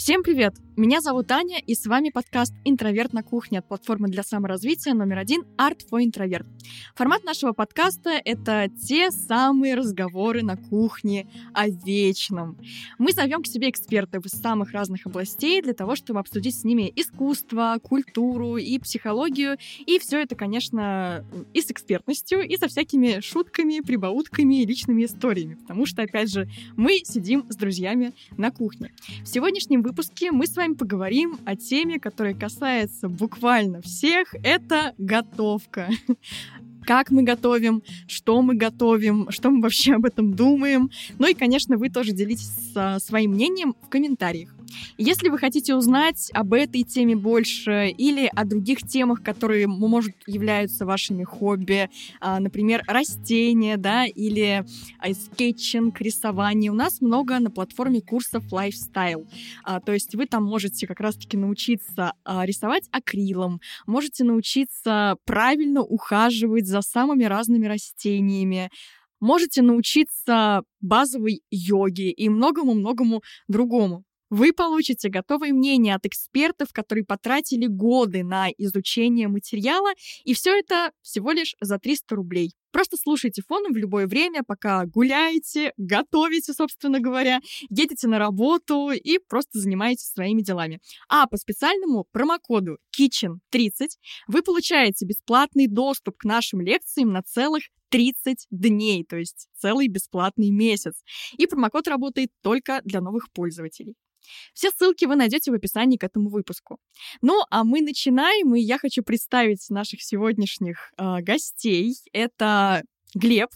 Всем привет! Меня зовут Аня, и с вами подкаст «Интроверт на кухне» от платформы для саморазвития номер один «Art for Introvert». Формат нашего подкаста — это те самые разговоры на кухне о вечном. Мы зовем к себе экспертов из самых разных областей для того, чтобы обсудить с ними искусство, культуру и психологию, и все это, конечно, и с экспертностью, и со всякими шутками, прибаутками и личными историями, потому что, опять же, мы сидим с друзьями на кухне. В сегодняшнем выпуске мы с вами поговорим о теме, которая касается буквально всех. Это готовка как мы готовим, что мы готовим, что мы вообще об этом думаем. Ну и, конечно, вы тоже делитесь своим мнением в комментариях. Если вы хотите узнать об этой теме больше или о других темах, которые, может, являются вашими хобби, а, например, растения, да, или а, скетчинг, рисование, у нас много на платформе курсов Lifestyle. А, то есть вы там можете как раз-таки научиться рисовать акрилом, можете научиться правильно ухаживать за самыми разными растениями, можете научиться базовой йоге и многому-многому другому. Вы получите готовое мнение от экспертов, которые потратили годы на изучение материала, и все это всего лишь за 300 рублей. Просто слушайте фоном в любое время, пока гуляете, готовите, собственно говоря, едете на работу и просто занимаетесь своими делами. А по специальному промокоду KITCHEN30 вы получаете бесплатный доступ к нашим лекциям на целых 30 дней, то есть целый бесплатный месяц. И промокод работает только для новых пользователей. Все ссылки вы найдете в описании к этому выпуску. Ну, а мы начинаем, и я хочу представить наших сегодняшних э, гостей. Это Глеб,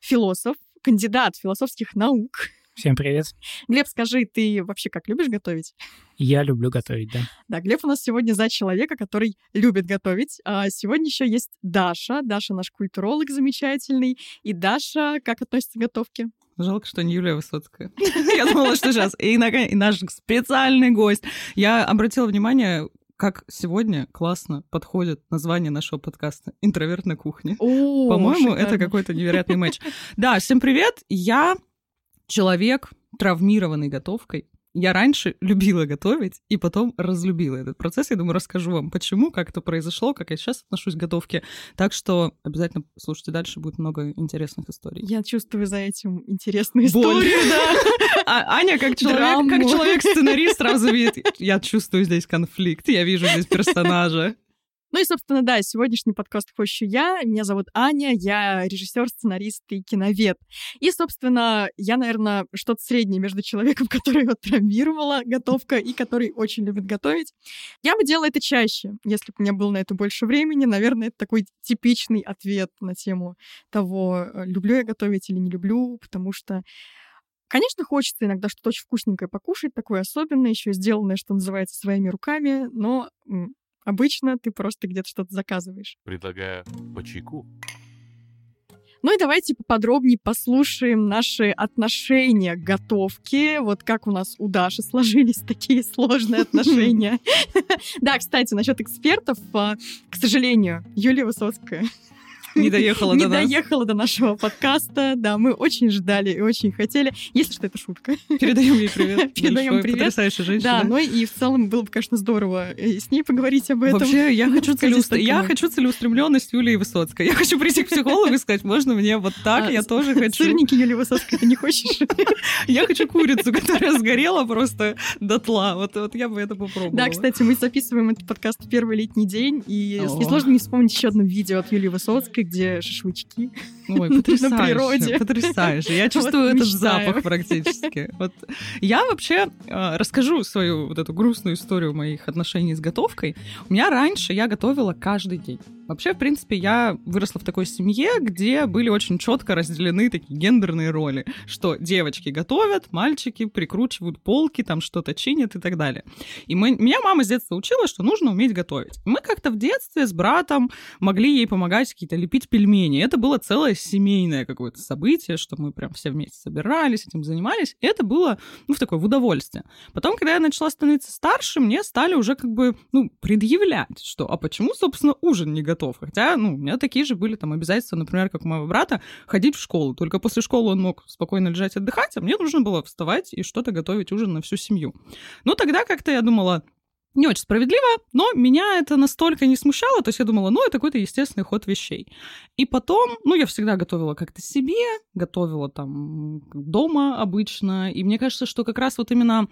философ, кандидат философских наук. Всем привет. Глеб, скажи, ты вообще как любишь готовить? Я люблю готовить, да. Да, Глеб у нас сегодня за человека, который любит готовить. А сегодня еще есть Даша. Даша наш культуролог замечательный. И Даша, как относится к готовке? Жалко, что не Юлия Высоцкая. Я думала, что сейчас. И, и наш специальный гость. Я обратила внимание, как сегодня классно подходит название нашего подкаста «Интроверт на кухне». По-моему, это какой-то невероятный матч. Да, всем привет. Я человек, травмированный готовкой. Я раньше любила готовить, и потом разлюбила этот процесс. Я думаю, расскажу вам, почему, как это произошло, как я сейчас отношусь к готовке. Так что обязательно слушайте дальше, будет много интересных историй. Я чувствую за этим интересную историю, да. А, Аня, как человек, как человек-сценарист, сразу видит, я чувствую здесь конфликт, я вижу здесь персонажа. Ну и, собственно, да, сегодняшний подкаст «Хощу я». Меня зовут Аня, я режиссер, сценарист и киновед. И, собственно, я, наверное, что-то среднее между человеком, который вот травмировала готовка и который очень любит готовить. Я бы делала это чаще, если бы у меня было на это больше времени. Наверное, это такой типичный ответ на тему того, э, люблю я готовить или не люблю, потому что Конечно, хочется иногда что-то очень вкусненькое покушать, такое особенное, еще сделанное, что называется, своими руками, но Обычно ты просто где-то что-то заказываешь. Предлагаю по чайку. Ну и давайте поподробнее послушаем наши отношения к готовке. Вот как у нас у Даши сложились такие сложные отношения. Да, кстати, насчет экспертов, а, к сожалению, Юлия Высоцкая не доехала до нас. Не доехала до нашего подкаста. Да, мы очень ждали и очень хотели. Если что, это шутка. Передаем ей привет. Передаем привет. Потрясающая женщина. Да, ну и в целом было бы, конечно, здорово э, с ней поговорить об этом. Вообще, я хочу, целеустр... я хочу целеустремленность Юлии Высоцкой. Я хочу прийти к психологу и сказать, можно мне вот так, а, я тоже хочу. Сырники Юлии Высоцкой ты не хочешь? Я хочу курицу, которая сгорела просто дотла. Вот, вот я бы это попробовала. Да, кстати, мы записываем этот подкаст в первый летний день, и сложно не вспомнить еще одно видео от Юлии Высоцкой, где шашлычки Ой, потрясающе, на природе. Потрясающе. Я чувствую вот этот мечтаю. запах практически. Вот. Я вообще э, расскажу свою вот эту грустную историю моих отношений с готовкой. У меня раньше я готовила каждый день. Вообще, в принципе, я выросла в такой семье, где были очень четко разделены такие гендерные роли, что девочки готовят, мальчики прикручивают полки, там что-то чинят и так далее. И мы, меня мама с детства учила, что нужно уметь готовить. Мы как-то в детстве с братом могли ей помогать какие-то лепить пельмени. Это было целое семейное какое-то событие, что мы прям все вместе собирались, этим занимались. Это было, ну, в такое в удовольствие. Потом, когда я начала становиться старше, мне стали уже как бы, ну, предъявлять, что, а почему, собственно, ужин не готов? Готов. Хотя, ну, у меня такие же были там обязательства, например, как у моего брата, ходить в школу. Только после школы он мог спокойно лежать отдыхать, а мне нужно было вставать и что-то готовить ужин на всю семью. Ну, тогда как-то я думала, не очень справедливо, но меня это настолько не смущало, то есть я думала, ну, это какой-то естественный ход вещей. И потом, ну, я всегда готовила как-то себе, готовила там дома обычно, и мне кажется, что как раз вот именно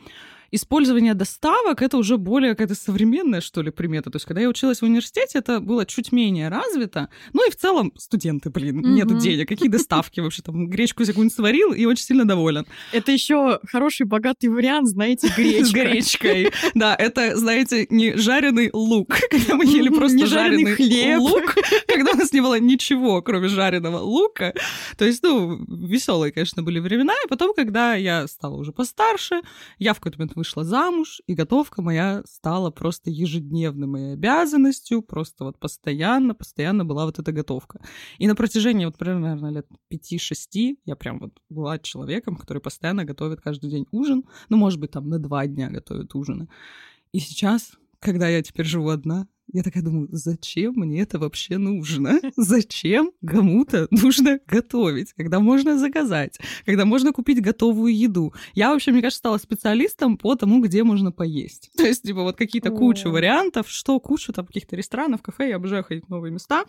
использование доставок — это уже более какая-то современная, что ли, примета. То есть, когда я училась в университете, это было чуть менее развито. Ну и в целом студенты, блин, mm-hmm. нету денег. Какие доставки вообще? Там гречку какую-нибудь сварил и очень сильно доволен. Это еще хороший, богатый вариант, знаете, гречка. С гречкой. Да, это, знаете, не жареный лук, когда мы ели просто жареный хлеб. лук, когда у нас не было ничего, кроме жареного лука. То есть, ну, веселые, конечно, были времена. И потом, когда я стала уже постарше, я в какой-то момент вышла замуж, и готовка моя стала просто ежедневной моей обязанностью, просто вот постоянно, постоянно была вот эта готовка. И на протяжении вот примерно, лет 5-6 я прям вот была человеком, который постоянно готовит каждый день ужин, ну, может быть, там на два дня готовит ужины. И сейчас, когда я теперь живу одна, я такая думаю, зачем мне это вообще нужно? Зачем кому-то нужно готовить, когда можно заказать, когда можно купить готовую еду? Я вообще, мне кажется, стала специалистом по тому, где можно поесть. То есть, типа, вот какие-то куча вариантов, что кучу там каких-то ресторанов, кафе, я обожаю ходить в новые места.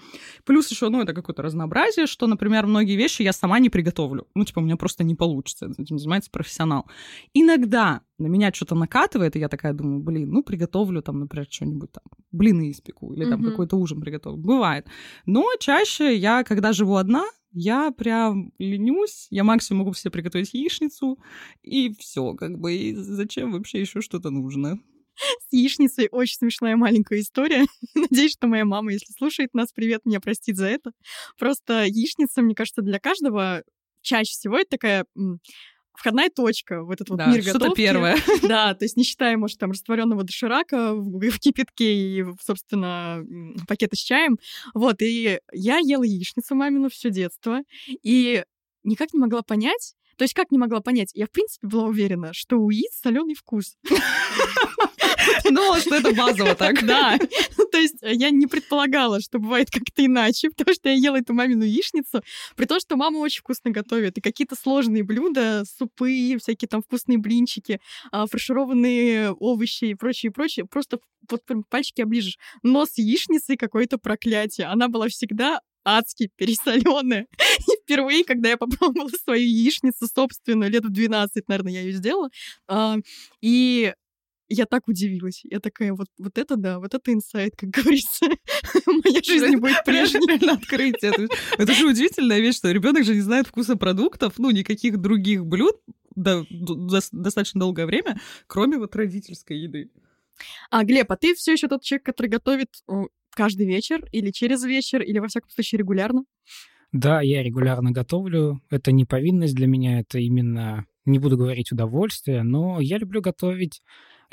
Плюс еще, ну, это какое-то разнообразие, что, например, многие вещи я сама не приготовлю. Ну, типа, у меня просто не получится. Этим занимается профессионал. Иногда на меня что-то накатывает, и я такая думаю, блин, ну, приготовлю там, например, что-нибудь там, блины испеку, или там mm-hmm. какой-то ужин приготовлю. Бывает. Но чаще я, когда живу одна, я прям ленюсь, я максимум могу себе приготовить яичницу, и все, как бы, и зачем вообще еще что-то нужно? С яичницей очень смешная маленькая история. Надеюсь, что моя мама, если слушает нас, привет, меня простит за это. Просто яичница, мне кажется, для каждого чаще всего это такая входная точка в этот вот да, мир что-то готовки. первое. Да, то есть не считая, может, там растворенного доширака в, в кипятке и, собственно, пакеты с чаем. Вот, и я ела яичницу мамину все детство, и никак не могла понять, то есть как не могла понять? Я, в принципе, была уверена, что у яиц соленый вкус. Думала, что это базово так. Да. То есть я не предполагала, что бывает как-то иначе, потому что я ела эту мамину яичницу, при том, что мама очень вкусно готовит. И какие-то сложные блюда, супы, всякие там вкусные блинчики, а, фаршированные овощи и прочее, прочее. Просто вот прям пальчики оближешь. Но с яичницей какое-то проклятие. Она была всегда адски пересоленая. И впервые, когда я попробовала свою яичницу собственную, лет в 12, наверное, я ее сделала, а, и я так удивилась. Я такая, вот, вот это да, вот это инсайт, как говорится. Моя жизнь будет прежней. открытие. Это же удивительная вещь, что ребенок же не знает вкуса продуктов, ну, никаких других блюд достаточно долгое время, кроме вот родительской еды. А, Глеб, а ты все еще тот человек, который готовит каждый вечер или через вечер, или, во всяком случае, регулярно? Да, я регулярно готовлю. Это не повинность для меня, это именно, не буду говорить удовольствие, но я люблю готовить,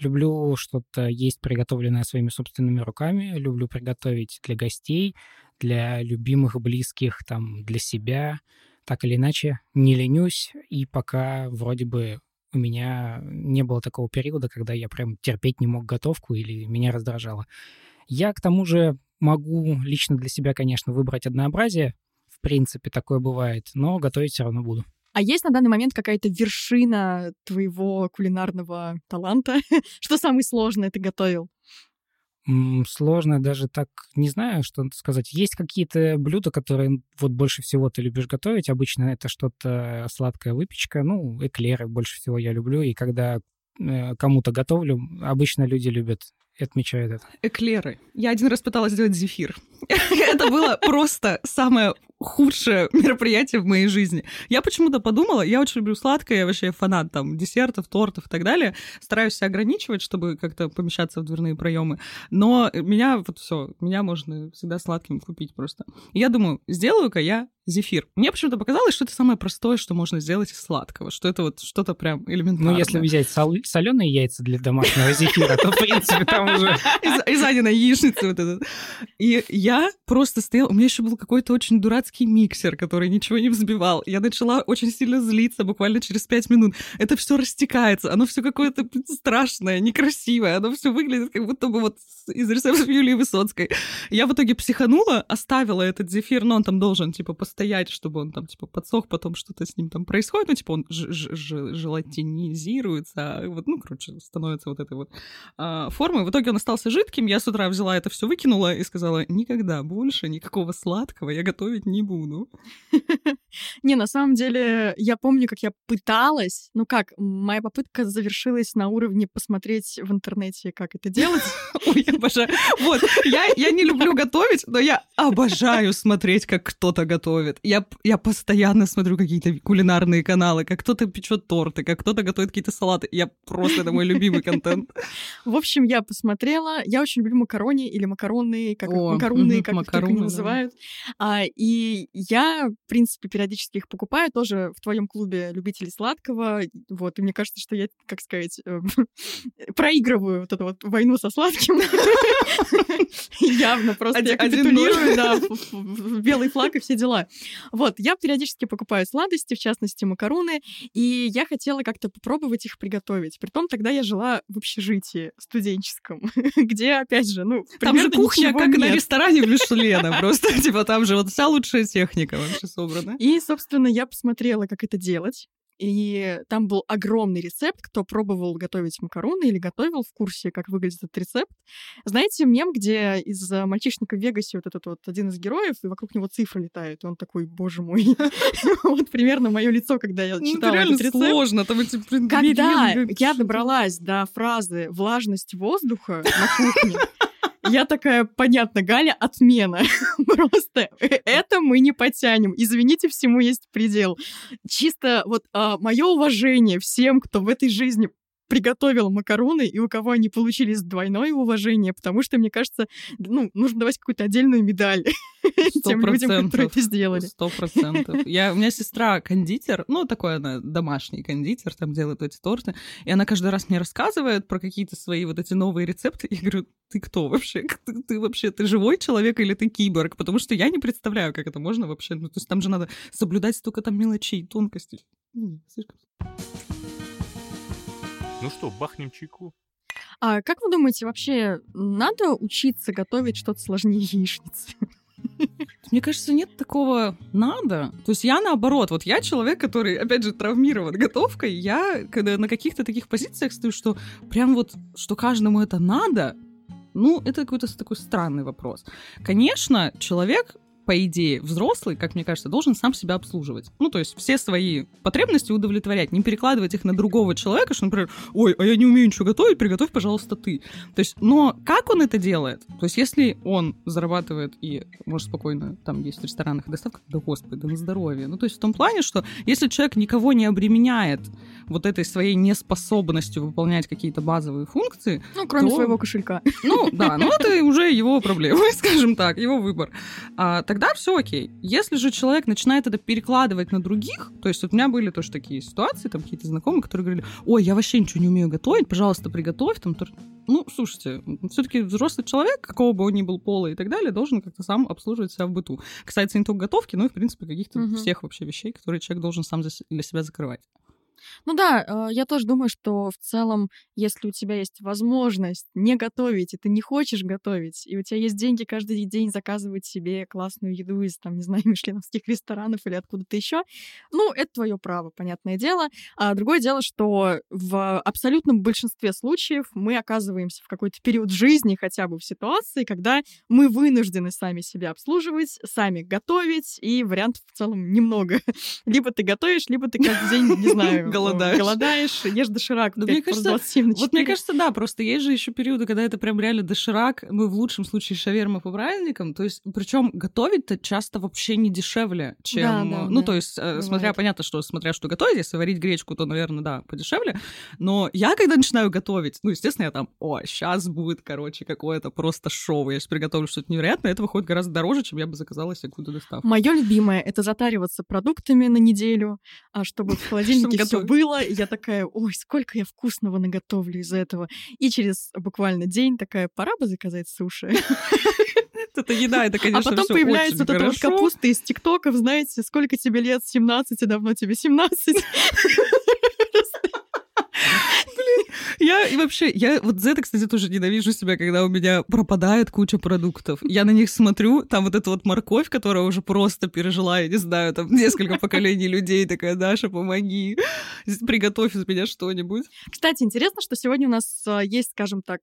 люблю что-то есть приготовленное своими собственными руками, люблю приготовить для гостей, для любимых, близких, там, для себя. Так или иначе, не ленюсь, и пока вроде бы у меня не было такого периода, когда я прям терпеть не мог готовку или меня раздражало. Я, к тому же, могу лично для себя, конечно, выбрать однообразие. В принципе, такое бывает, но готовить все равно буду. А есть на данный момент какая-то вершина твоего кулинарного таланта? Что самое сложное ты готовил? Сложно даже так, не знаю, что сказать. Есть какие-то блюда, которые вот больше всего ты любишь готовить. Обычно это что-то сладкая выпечка. Ну, эклеры больше всего я люблю. И когда э, кому-то готовлю, обычно люди любят отмечают это. Эклеры. Я один раз пыталась сделать зефир. Это было просто самое худшее мероприятие в моей жизни. Я почему-то подумала, я очень люблю сладкое, я вообще фанат там десертов, тортов и так далее. Стараюсь себя ограничивать, чтобы как-то помещаться в дверные проемы. Но меня вот все, меня можно всегда сладким купить просто. И я думаю, сделаю-ка я зефир. Мне почему-то показалось, что это самое простое, что можно сделать из сладкого, что это вот что-то прям элементарное. Ну, если взять сол- соленые яйца для домашнего зефира, то, в принципе, там уже... Из Аниной яичницы вот этот. И я просто стояла... У меня еще был какой-то очень дурацкий дурацкий миксер, который ничего не взбивал. Я начала очень сильно злиться буквально через пять минут. Это все растекается, оно все какое-то страшное, некрасивое, оно все выглядит как будто бы вот из рецептов Юлии Высоцкой. Я в итоге психанула, оставила этот зефир, но он там должен, типа, постоять, чтобы он там, типа, подсох, потом что-то с ним там происходит, ну, типа, он желатинизируется, а вот, ну, короче, становится вот этой вот а, формой. В итоге он остался жидким, я с утра взяла это все выкинула и сказала, никогда больше никакого сладкого я готовить не буду. Не, на самом деле, я помню, как я пыталась, ну как, моя попытка завершилась на уровне посмотреть в интернете, как это делать. Ой, я обожаю. Вот, я, я не люблю готовить, но я обожаю смотреть, как кто-то готовит. Я, я постоянно смотрю какие-то кулинарные каналы, как кто-то печет торты, как кто-то готовит какие-то салаты. Я просто, это мой любимый контент. В общем, я посмотрела. Я очень люблю макарони или макароны, как О, макаруны, как их да. называют. А, и я, в принципе, периодически их покупаю тоже в твоем клубе любителей сладкого. Вот, и мне кажется, что я, как сказать, э, проигрываю вот эту вот войну со сладким. Явно просто я капитулирую, да, белый флаг и все дела. Вот, я периодически покупаю сладости, в частности, макаруны, и я хотела как-то попробовать их приготовить. Притом тогда я жила в общежитии студенческом, где, опять же, ну, Там же кухня, как на ресторане в Мишлена, просто, типа, там же вот вся лучшая техника вообще собрана. И, собственно, я посмотрела, как это делать. И там был огромный рецепт, кто пробовал готовить макароны или готовил в курсе, как выглядит этот рецепт. Знаете мем, где из мальчишника в Вегасе вот этот вот один из героев, и вокруг него цифры летают, и он такой, боже мой. Вот примерно мое лицо, когда я ну, читала этот рецепт. сложно, Когда я добралась до фразы «влажность воздуха» на кухне, я такая, понятно, Галя, отмена. Просто это мы не потянем. Извините, всему есть предел. Чисто вот а, мое уважение всем, кто в этой жизни приготовил макароны, и у кого они получились двойное уважение, потому что, мне кажется, ну, нужно давать какую-то отдельную медаль тем людям, которые это сделали. Сто процентов. Я, у меня сестра кондитер, ну, такой она домашний кондитер, там делает эти торты, и она каждый раз мне рассказывает про какие-то свои вот эти новые рецепты. Я говорю, ты кто вообще? Ты, ты вообще, ты живой человек или ты киборг? Потому что я не представляю, как это можно вообще. Ну, то есть там же надо соблюдать столько там мелочей, тонкостей. Слишком. Ну что, бахнем чайку? А как вы думаете, вообще надо учиться готовить что-то сложнее яичницы? Мне кажется, нет такого надо. То есть я наоборот, вот я человек, который, опять же, травмирован готовкой, я когда на каких-то таких позициях стою, что прям вот, что каждому это надо, ну, это какой-то такой странный вопрос. Конечно, человек по идее, взрослый, как мне кажется, должен сам себя обслуживать. Ну, то есть все свои потребности удовлетворять, не перекладывать их на другого человека, что, например, ой, а я не умею ничего готовить, приготовь, пожалуйста, ты. То есть, но как он это делает? То есть, если он зарабатывает и может спокойно, там есть в ресторанах доставка, да господи, да на здоровье. Ну, то есть в том плане, что если человек никого не обременяет вот этой своей неспособностью выполнять какие-то базовые функции... Ну, кроме то... своего кошелька. Ну, да, ну это уже его проблема, скажем так, его выбор. А, тогда все окей. Если же человек начинает это перекладывать на других, то есть вот у меня были тоже такие ситуации, там какие-то знакомые, которые говорили, ой, я вообще ничего не умею готовить, пожалуйста, приготовь. Там, ну, слушайте, все-таки взрослый человек, какого бы он ни был пола и так далее, должен как-то сам обслуживать себя в быту. Кстати, не только готовки, но и, в принципе, каких-то угу. всех вообще вещей, которые человек должен сам для себя закрывать. Ну да, э, я тоже думаю, что в целом, если у тебя есть возможность не готовить, и ты не хочешь готовить, и у тебя есть деньги каждый день заказывать себе классную еду из, там, не знаю, мишленовских ресторанов или откуда-то еще, ну, это твое право, понятное дело. А другое дело, что в абсолютном большинстве случаев мы оказываемся в какой-то период жизни, хотя бы в ситуации, когда мы вынуждены сами себя обслуживать, сами готовить, и вариантов в целом немного. Либо ты готовишь, либо ты каждый день, не знаю, голодаешь. Голодаешь, ешь доширак. Да, мне кажется, вот мне кажется, да, просто есть же еще периоды, когда это прям реально доширак, ну, в лучшем случае шаверма по праздникам, то есть, причем готовить-то часто вообще не дешевле, чем, да, да, ну, да. то есть, Бывает. смотря, понятно, что, смотря что готовить, если варить гречку, то, наверное, да, подешевле, но я, когда начинаю готовить, ну, естественно, я там, о, сейчас будет, короче, какое-то просто шоу, я сейчас приготовлю что-то невероятное, это выходит гораздо дороже, чем я бы заказала себе какую-то доставку. Мое любимое — это затариваться продуктами на неделю, а чтобы в холодильнике все было, и я такая, ой, сколько я вкусного наготовлю из этого. И через буквально день такая, пора бы заказать суши. Это еда, это, конечно, А потом появляется вот эта вот капуста из тиктоков, знаете, сколько тебе лет, 17, и давно тебе 17. Я и вообще, я вот за это, кстати, тоже ненавижу себя, когда у меня пропадает куча продуктов. Я на них смотрю, там вот эта вот морковь, которая уже просто пережила, я не знаю, там несколько поколений людей, такая, Даша, помоги, приготовь из меня что-нибудь. Кстати, интересно, что сегодня у нас а, есть, скажем так,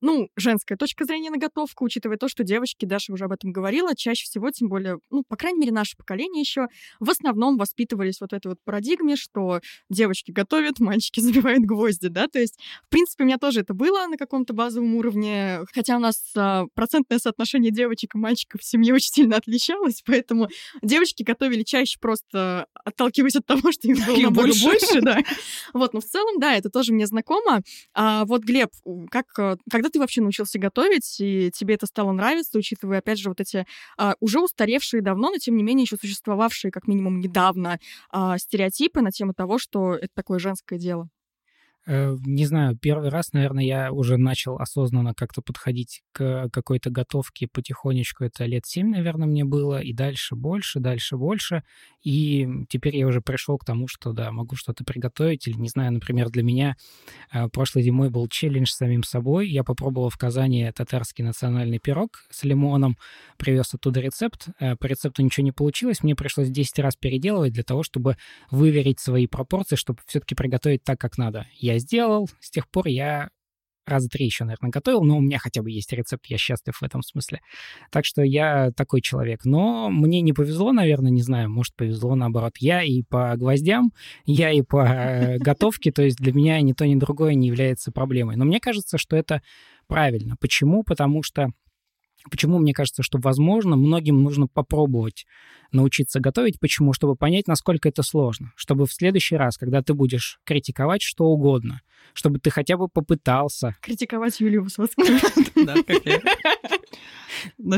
ну, женская точка зрения на готовку, учитывая то, что девочки, Даша уже об этом говорила, чаще всего, тем более, ну, по крайней мере, наше поколение еще в основном воспитывались вот этой вот парадигме, что девочки готовят, мальчики забивают гвозди, да, то есть, в принципе, у меня тоже это было на каком-то базовом уровне, хотя у нас а, процентное соотношение девочек и мальчиков в семье очень сильно отличалось, поэтому девочки готовили чаще просто отталкиваясь от того, что их было намного больше, больше да. Вот, но в целом, да, это тоже мне знакомо. А вот, Глеб, как, э, когда ты вообще научился готовить, и тебе это стало нравиться, учитывая, опять же, вот эти а, уже устаревшие давно, но тем не менее еще существовавшие, как минимум, недавно а, стереотипы на тему того, что это такое женское дело? Э, не знаю, первый раз, наверное, я уже начал осознанно как-то подходить к какой-то готовке потихонечку. Это лет семь, наверное, мне было, и дальше больше, дальше больше. И теперь я уже пришел к тому, что, да, могу что-то приготовить. Или, не знаю, например, для меня э, прошлой зимой был челлендж с самим собой. Я попробовал в Казани татарский национальный пирог с лимоном, привез оттуда рецепт. Э, по рецепту ничего не получилось, мне пришлось 10 раз переделывать для того, чтобы выверить свои пропорции, чтобы все-таки приготовить так, как надо. Я сделал. С тех пор я раза три еще, наверное, готовил, но у меня хотя бы есть рецепт, я счастлив в этом смысле. Так что я такой человек. Но мне не повезло, наверное, не знаю, может, повезло наоборот. Я и по гвоздям, я и по готовке, то есть для меня ни то, ни другое не является проблемой. Но мне кажется, что это правильно. Почему? Потому что Почему мне кажется, что, возможно, многим нужно попробовать научиться готовить. Почему? Чтобы понять, насколько это сложно. Чтобы в следующий раз, когда ты будешь критиковать что угодно, чтобы ты хотя бы попытался... Критиковать Юлию Высоцкую. Да, как я.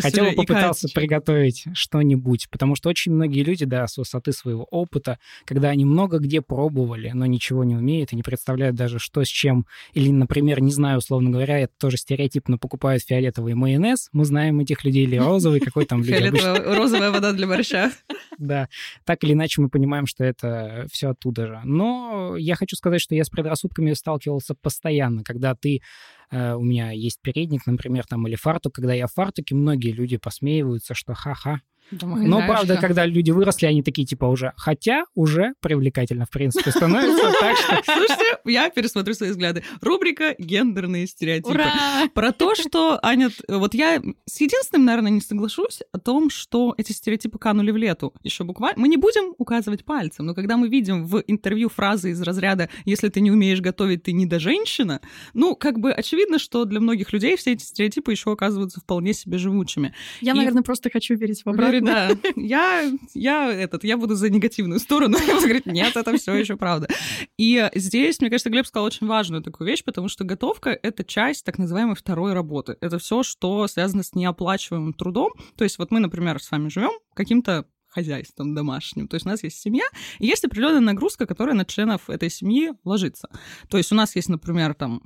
Хотя бы попытался приготовить что-нибудь, потому что очень многие люди, да, с высоты своего опыта, когда они много где пробовали, но ничего не умеют и не представляют даже, что с чем, или, например, не знаю, условно говоря, это тоже стереотип, но покупают фиолетовый майонез, мы знаем этих людей, или розовый, какой там люди Розовая вода для борща. Да, так или иначе мы понимаем, что это все оттуда же. Но я хочу сказать, что я с предрассудками сталкивался постоянно, когда ты у меня есть передник, например, там, или фартук. Когда я в фартуке, многие люди посмеиваются, что ха-ха, но, правда, когда люди выросли, они такие, типа, уже... Хотя уже привлекательно, в принципе, становится. Так что... Слушайте, я пересмотрю свои взгляды. Рубрика «Гендерные стереотипы». Ура! Про то, что, Аня, вот я с единственным, наверное, не соглашусь о том, что эти стереотипы канули в лету. Еще буквально... Мы не будем указывать пальцем, но когда мы видим в интервью фразы из разряда «если ты не умеешь готовить, ты не до женщина», ну, как бы очевидно, что для многих людей все эти стереотипы еще оказываются вполне себе живучими. Я, И... наверное, просто хочу верить в обратное да. Я, я, этот, я буду за негативную сторону. Я буду говорить, нет, это все еще правда. И здесь, мне кажется, Глеб сказал очень важную такую вещь, потому что готовка — это часть так называемой второй работы. Это все, что связано с неоплачиваемым трудом. То есть вот мы, например, с вами живем каким-то хозяйством домашним. То есть у нас есть семья, и есть определенная нагрузка, которая на членов этой семьи ложится. То есть у нас есть, например, там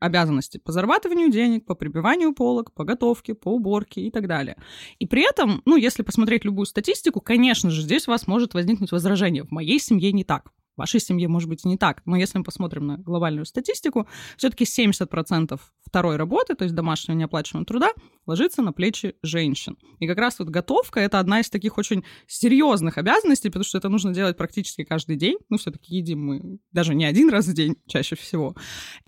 обязанности по зарабатыванию денег, по прибиванию полок, по готовке, по уборке и так далее. И при этом, ну, если посмотреть любую статистику, конечно же, здесь у вас может возникнуть возражение. В моей семье не так вашей семье, может быть, не так. Но если мы посмотрим на глобальную статистику, все-таки 70% второй работы, то есть домашнего неоплачиваемого труда, ложится на плечи женщин. И как раз вот готовка — это одна из таких очень серьезных обязанностей, потому что это нужно делать практически каждый день. Ну, все-таки едим мы даже не один раз в день чаще всего.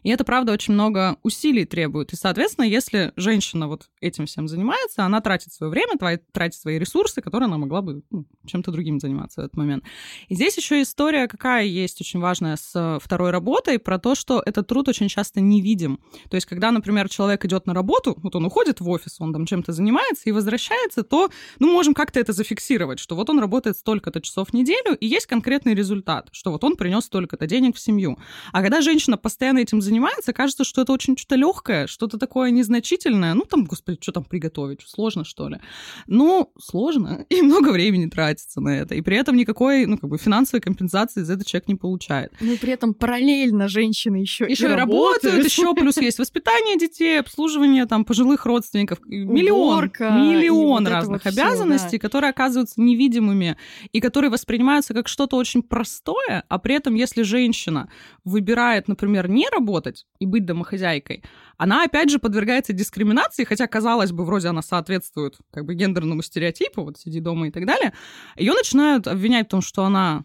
И это, правда, очень много усилий требует. И, соответственно, если женщина вот этим всем занимается, она тратит свое время, тратит свои ресурсы, которые она могла бы ну, чем-то другим заниматься в этот момент. И здесь еще история какая есть очень важная с второй работой, про то, что этот труд очень часто невидим. То есть, когда, например, человек идет на работу, вот он уходит в офис, он там чем-то занимается и возвращается, то, ну, можем как-то это зафиксировать, что вот он работает столько-то часов в неделю, и есть конкретный результат, что вот он принес столько-то денег в семью. А когда женщина постоянно этим занимается, кажется, что это очень что-то легкое, что-то такое незначительное. Ну, там, господи, что там приготовить? Сложно, что ли? Ну, сложно, и много времени тратится на это. И при этом никакой, ну, как бы финансовой компенсации за это этот человек не получает. Ну и при этом параллельно женщины еще еще и работают, работают еще плюс есть воспитание детей, обслуживание там пожилых родственников, миллион, Уборка, миллион вот разных вот обязанностей, все, да. которые оказываются невидимыми и которые воспринимаются как что-то очень простое, а при этом, если женщина выбирает, например, не работать и быть домохозяйкой, она опять же подвергается дискриминации, хотя казалось бы, вроде она соответствует как бы гендерному стереотипу, вот сиди дома и так далее. Ее начинают обвинять в том, что она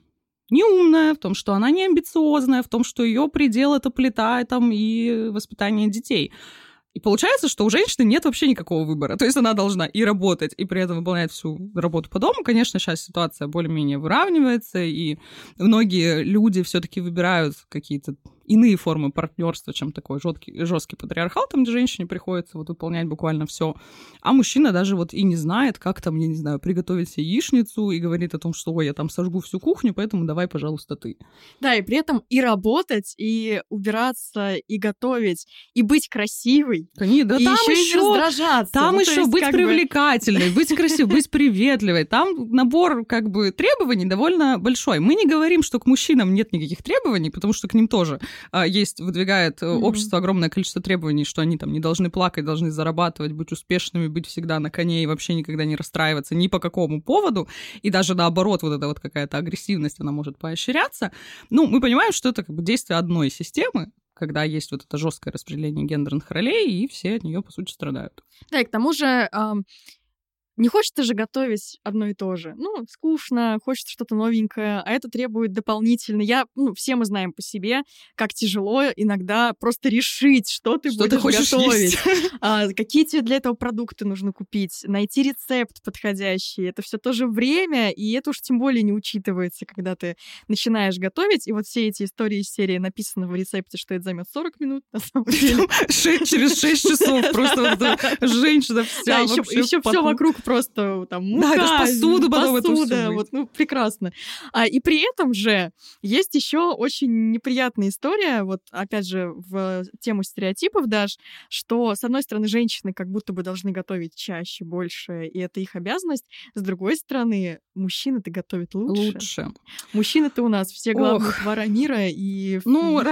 неумная, в том, что она не амбициозная, в том, что ее предел это плита там, и воспитание детей. И получается, что у женщины нет вообще никакого выбора. То есть она должна и работать, и при этом выполнять всю работу по дому. Конечно, сейчас ситуация более-менее выравнивается, и многие люди все-таки выбирают какие-то иные формы партнерства, чем такой жесткий, жесткий патриархал, там, где женщине приходится вот выполнять буквально все. А мужчина даже вот и не знает, как там, я не знаю, приготовить себе яичницу и говорит о том, что, ой, я там сожгу всю кухню, поэтому давай, пожалуйста, ты. Да, и при этом и работать, и убираться, и готовить, и быть красивой. Конечно, да и там еще, еще раздражаться. Там ну, еще быть привлекательной, бы... быть красивой, быть приветливой. Там набор как бы требований довольно большой. Мы не говорим, что к мужчинам нет никаких требований, потому что к ним тоже есть, выдвигает mm-hmm. общество огромное количество требований, что они там не должны плакать, должны зарабатывать, быть успешными, быть всегда на коне и вообще никогда не расстраиваться ни по какому поводу. И даже наоборот, вот эта вот какая-то агрессивность, она может поощряться. Ну, мы понимаем, что это как бы действие одной системы, когда есть вот это жесткое распределение гендерных ролей, и все от нее, по сути, страдают. Да, и к тому же не хочется же готовить одно и то же. Ну, скучно, хочется что-то новенькое, а это требует дополнительно. Я, ну, все мы знаем по себе, как тяжело иногда просто решить, что ты что будешь ты хочешь готовить. А, какие тебе для этого продукты нужно купить, найти рецепт подходящий. Это все тоже время, и это уж тем более не учитывается, когда ты начинаешь готовить. И вот все эти истории из серии написаны в рецепте, что это займет 40 минут, на самом деле. Через 6 часов просто женщина вся еще все вокруг просто там мука, да, это посуду потом посуда, это вот, ну, прекрасно. А, и при этом же есть еще очень неприятная история, вот опять же в тему стереотипов даже, что с одной стороны женщины как будто бы должны готовить чаще, больше, и это их обязанность, с другой стороны мужчины-то готовят лучше. Лучше. Мужчины-то у нас все главные повара мира и... Ну,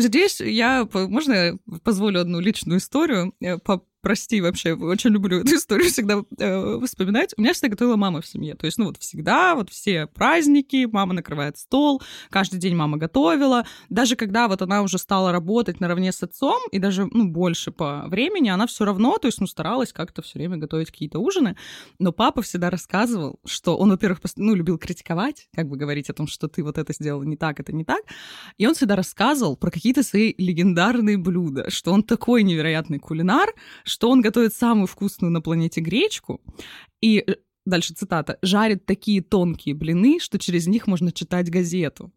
здесь я, можно позволю одну личную историю? Э, по прости вообще, очень люблю эту историю всегда э, вспоминать. У меня всегда готовила мама в семье. То есть, ну вот всегда, вот все праздники, мама накрывает стол, каждый день мама готовила. Даже когда вот она уже стала работать наравне с отцом, и даже, ну, больше по времени, она все равно, то есть, ну, старалась как-то все время готовить какие-то ужины. Но папа всегда рассказывал, что он, во-первых, ну, любил критиковать, как бы говорить о том, что ты вот это сделал не так, это не так. И он всегда рассказывал про какие-то свои легендарные блюда, что он такой невероятный кулинар, что он готовит самую вкусную на планете гречку, и э, дальше цитата, жарит такие тонкие блины, что через них можно читать газету.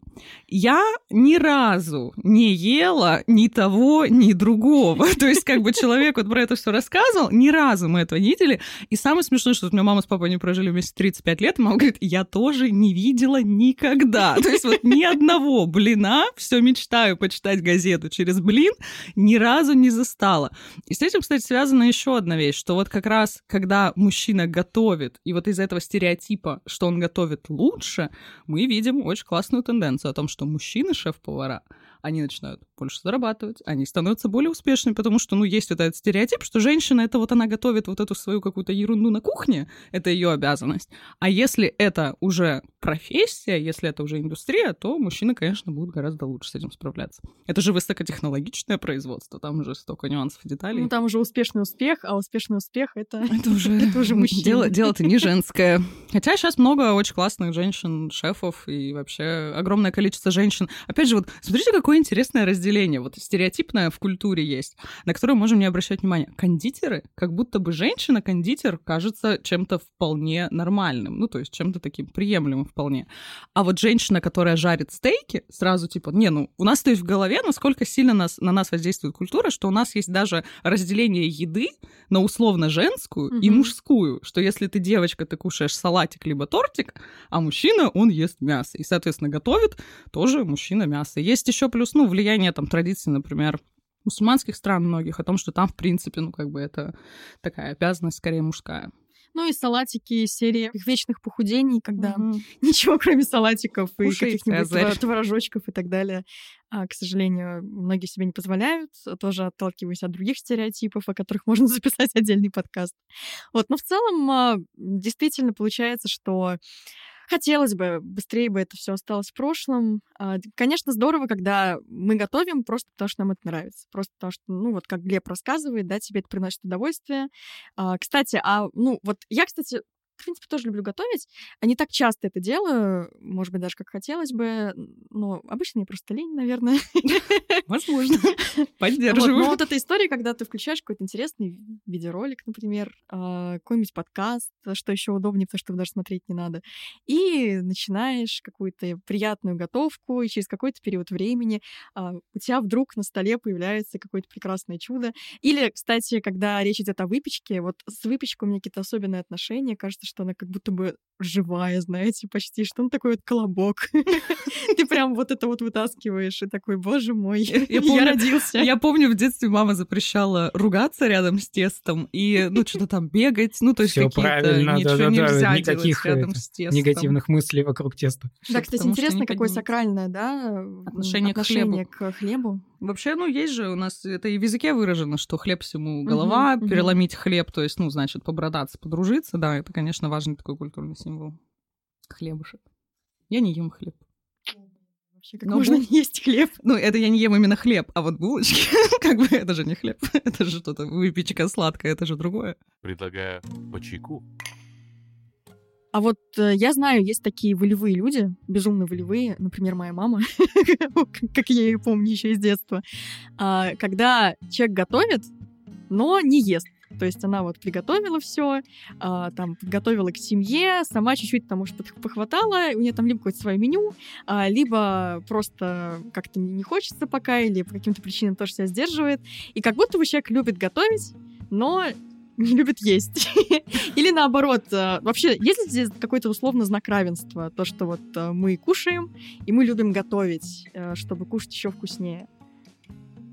Я ни разу не ела ни того, ни другого. То есть, как бы человек вот про это все рассказывал, ни разу мы этого не видели. И самое смешное, что у меня мама с папой не прожили вместе 35 лет, мама говорит, я тоже не видела никогда. То есть вот ни одного блина, все мечтаю почитать газету через блин, ни разу не застала. И с этим, кстати, связана еще одна вещь, что вот как раз, когда мужчина готовит, и вот из этого стереотипа, что он готовит лучше, мы видим очень классную тенденцу о том, что мужчины шеф-повара, они начинают больше зарабатывать, они становятся более успешными, потому что, ну, есть вот этот стереотип, что женщина, это вот она готовит вот эту свою какую-то ерунду на кухне, это ее обязанность. А если это уже профессия, если это уже индустрия, то мужчины, конечно, будут гораздо лучше с этим справляться. Это же высокотехнологичное производство, там уже столько нюансов и деталей. Ну, там уже успешный успех, а успешный успех — это, это уже, это уже мужчина. Дело, дело-то не женское. Хотя сейчас много очень классных женщин-шефов и вообще огромное количество женщин. Опять же, вот смотрите, интересное разделение разделение, вот стереотипное в культуре есть, на которое можем не обращать внимания. Кондитеры, как будто бы женщина-кондитер кажется чем-то вполне нормальным, ну, то есть чем-то таким приемлемым вполне. А вот женщина, которая жарит стейки, сразу типа, не, ну, у нас стоит в голове, насколько сильно нас, на нас воздействует культура, что у нас есть даже разделение еды на условно женскую mm-hmm. и мужскую, что если ты девочка, ты кушаешь салатик либо тортик, а мужчина, он ест мясо. И, соответственно, готовит тоже мужчина мясо. Есть еще плюс, ну, влияние там традиций, например, мусульманских стран многих, о том, что там, в принципе, ну, как бы это такая обязанность скорее мужская. Ну и салатики из серии вечных похудений, когда угу. ничего кроме салатиков Кушай, и каких-нибудь творожочков и так далее, а, к сожалению, многие себе не позволяют, тоже отталкиваясь от других стереотипов, о которых можно записать отдельный подкаст. Вот, но в целом а, действительно получается, что Хотелось бы, быстрее бы это все осталось в прошлом. А, конечно, здорово, когда мы готовим просто потому, что нам это нравится. Просто потому, что, ну, вот как Глеб рассказывает, да, тебе это приносит удовольствие. А, кстати, а, ну, вот я, кстати, в принципе, тоже люблю готовить. А не так часто это делаю, может быть, даже как хотелось бы. Но обычно я просто лень, наверное. Возможно. Поддерживаю. Вот, но вот эта история, когда ты включаешь какой-то интересный видеоролик, например, а, какой-нибудь подкаст, что еще удобнее, потому что его даже смотреть не надо, и начинаешь какую-то приятную готовку, и через какой-то период времени а, у тебя вдруг на столе появляется какое-то прекрасное чудо. Или, кстати, когда речь идет о выпечке, вот с выпечкой у меня какие-то особенные отношения. Кажется, что она как будто бы живая, знаете, почти, что он такой вот колобок. Ты прям вот это вот вытаскиваешь и такой, боже мой, я родился. Я помню, в детстве мама запрещала ругаться рядом с тестом и, ну, что-то там бегать, ну, то есть какие-то ничего нельзя никаких рядом с тестом. негативных мыслей вокруг теста. Да, кстати, интересно, какое сакральное, да, отношение к хлебу. Вообще, ну, есть же у нас, это и в языке выражено, что хлеб всему голова, угу, переломить угу. хлеб, то есть, ну, значит, побродаться, подружиться, да, это, конечно, важный такой культурный символ. Хлебушек. Я не ем хлеб. Вообще, как Но можно бу... не есть хлеб? Ну, это я не ем именно хлеб, а вот булочки, как бы это же не хлеб, это же что-то выпечка сладкая, это же другое. Предлагаю по чайку. А вот э, я знаю, есть такие волевые люди, безумно волевые, например, моя мама, как я ее помню еще из детства, а, когда человек готовит, но не ест. То есть она вот приготовила все, а, там подготовила к семье, сама чуть-чуть потому что похватала, у нее там либо какое-то свое меню, а, либо просто как-то не хочется пока, или по каким-то причинам тоже себя сдерживает. И как будто бы человек любит готовить, но не любит есть. Или наоборот, э, вообще, есть ли здесь какой-то условно знак равенства? То, что вот э, мы кушаем, и мы любим готовить, э, чтобы кушать еще вкуснее.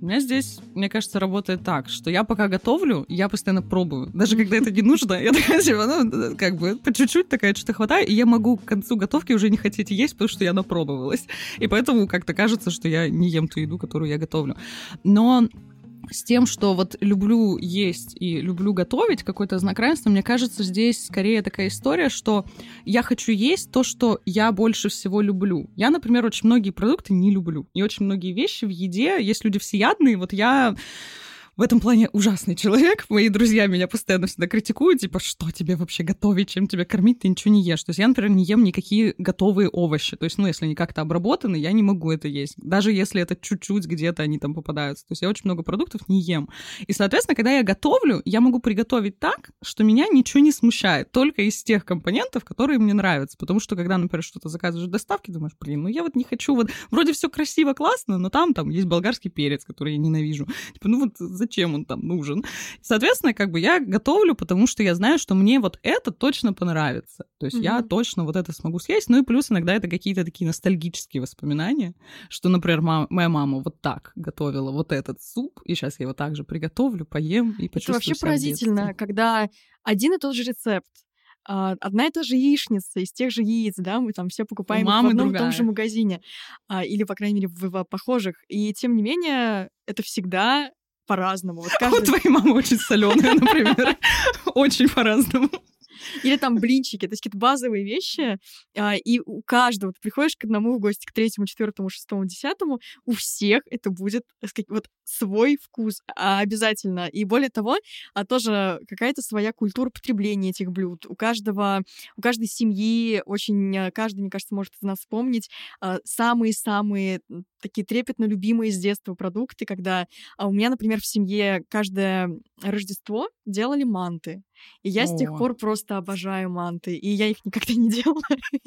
У меня здесь, мне кажется, работает так, что я пока готовлю, я постоянно пробую. Даже когда это не нужно, я такая, типа, ну, как бы, по чуть-чуть такая что-то хватает, и я могу к концу готовки уже не хотеть есть, потому что я напробовалась. И поэтому как-то кажется, что я не ем ту еду, которую я готовлю. Но с тем, что вот люблю есть и люблю готовить, какой-то знак равенства, мне кажется, здесь скорее такая история, что я хочу есть то, что я больше всего люблю. Я, например, очень многие продукты не люблю. И очень многие вещи в еде, есть люди всеядные, вот я в этом плане ужасный человек. Мои друзья меня постоянно всегда критикуют, типа, что тебе вообще готовить, чем тебя кормить, ты ничего не ешь. То есть я, например, не ем никакие готовые овощи. То есть, ну, если они как-то обработаны, я не могу это есть. Даже если это чуть-чуть где-то они там попадаются. То есть я очень много продуктов не ем. И, соответственно, когда я готовлю, я могу приготовить так, что меня ничего не смущает. Только из тех компонентов, которые мне нравятся. Потому что, когда, например, что-то заказываешь в доставке, думаешь, блин, ну я вот не хочу вот... Вроде все красиво, классно, но там, там есть болгарский перец, который я ненавижу. Типа, ну вот зачем он там нужен. Соответственно, как бы я готовлю, потому что я знаю, что мне вот это точно понравится. То есть mm-hmm. я точно вот это смогу съесть. Ну и плюс иногда это какие-то такие ностальгические воспоминания, что, например, мама, моя мама вот так готовила вот этот суп, и сейчас я его также приготовлю, поем и почувствую Это вообще поразительно, когда один и тот же рецепт, а, одна и та же яичница из тех же яиц, да, мы там все покупаем в одном и том же магазине, а, или, по крайней мере, в похожих. И тем не менее, это всегда по-разному. Вот каждый... У твоей мамы очень соленая, например. Очень по-разному. Или там блинчики, то есть какие-то базовые вещи, а, и у каждого, ты приходишь к одному в гости, к третьему, четвертому, шестому, десятому, у всех это будет вот свой вкус а, обязательно. И более того, а тоже какая-то своя культура потребления этих блюд. У каждого, у каждой семьи очень, а, каждый, мне кажется, может из нас вспомнить а, самые-самые такие трепетно любимые с детства продукты, когда у меня, например, в семье каждое Рождество делали манты. И я О. с тех пор просто обожаю манты. И я их никогда не делала,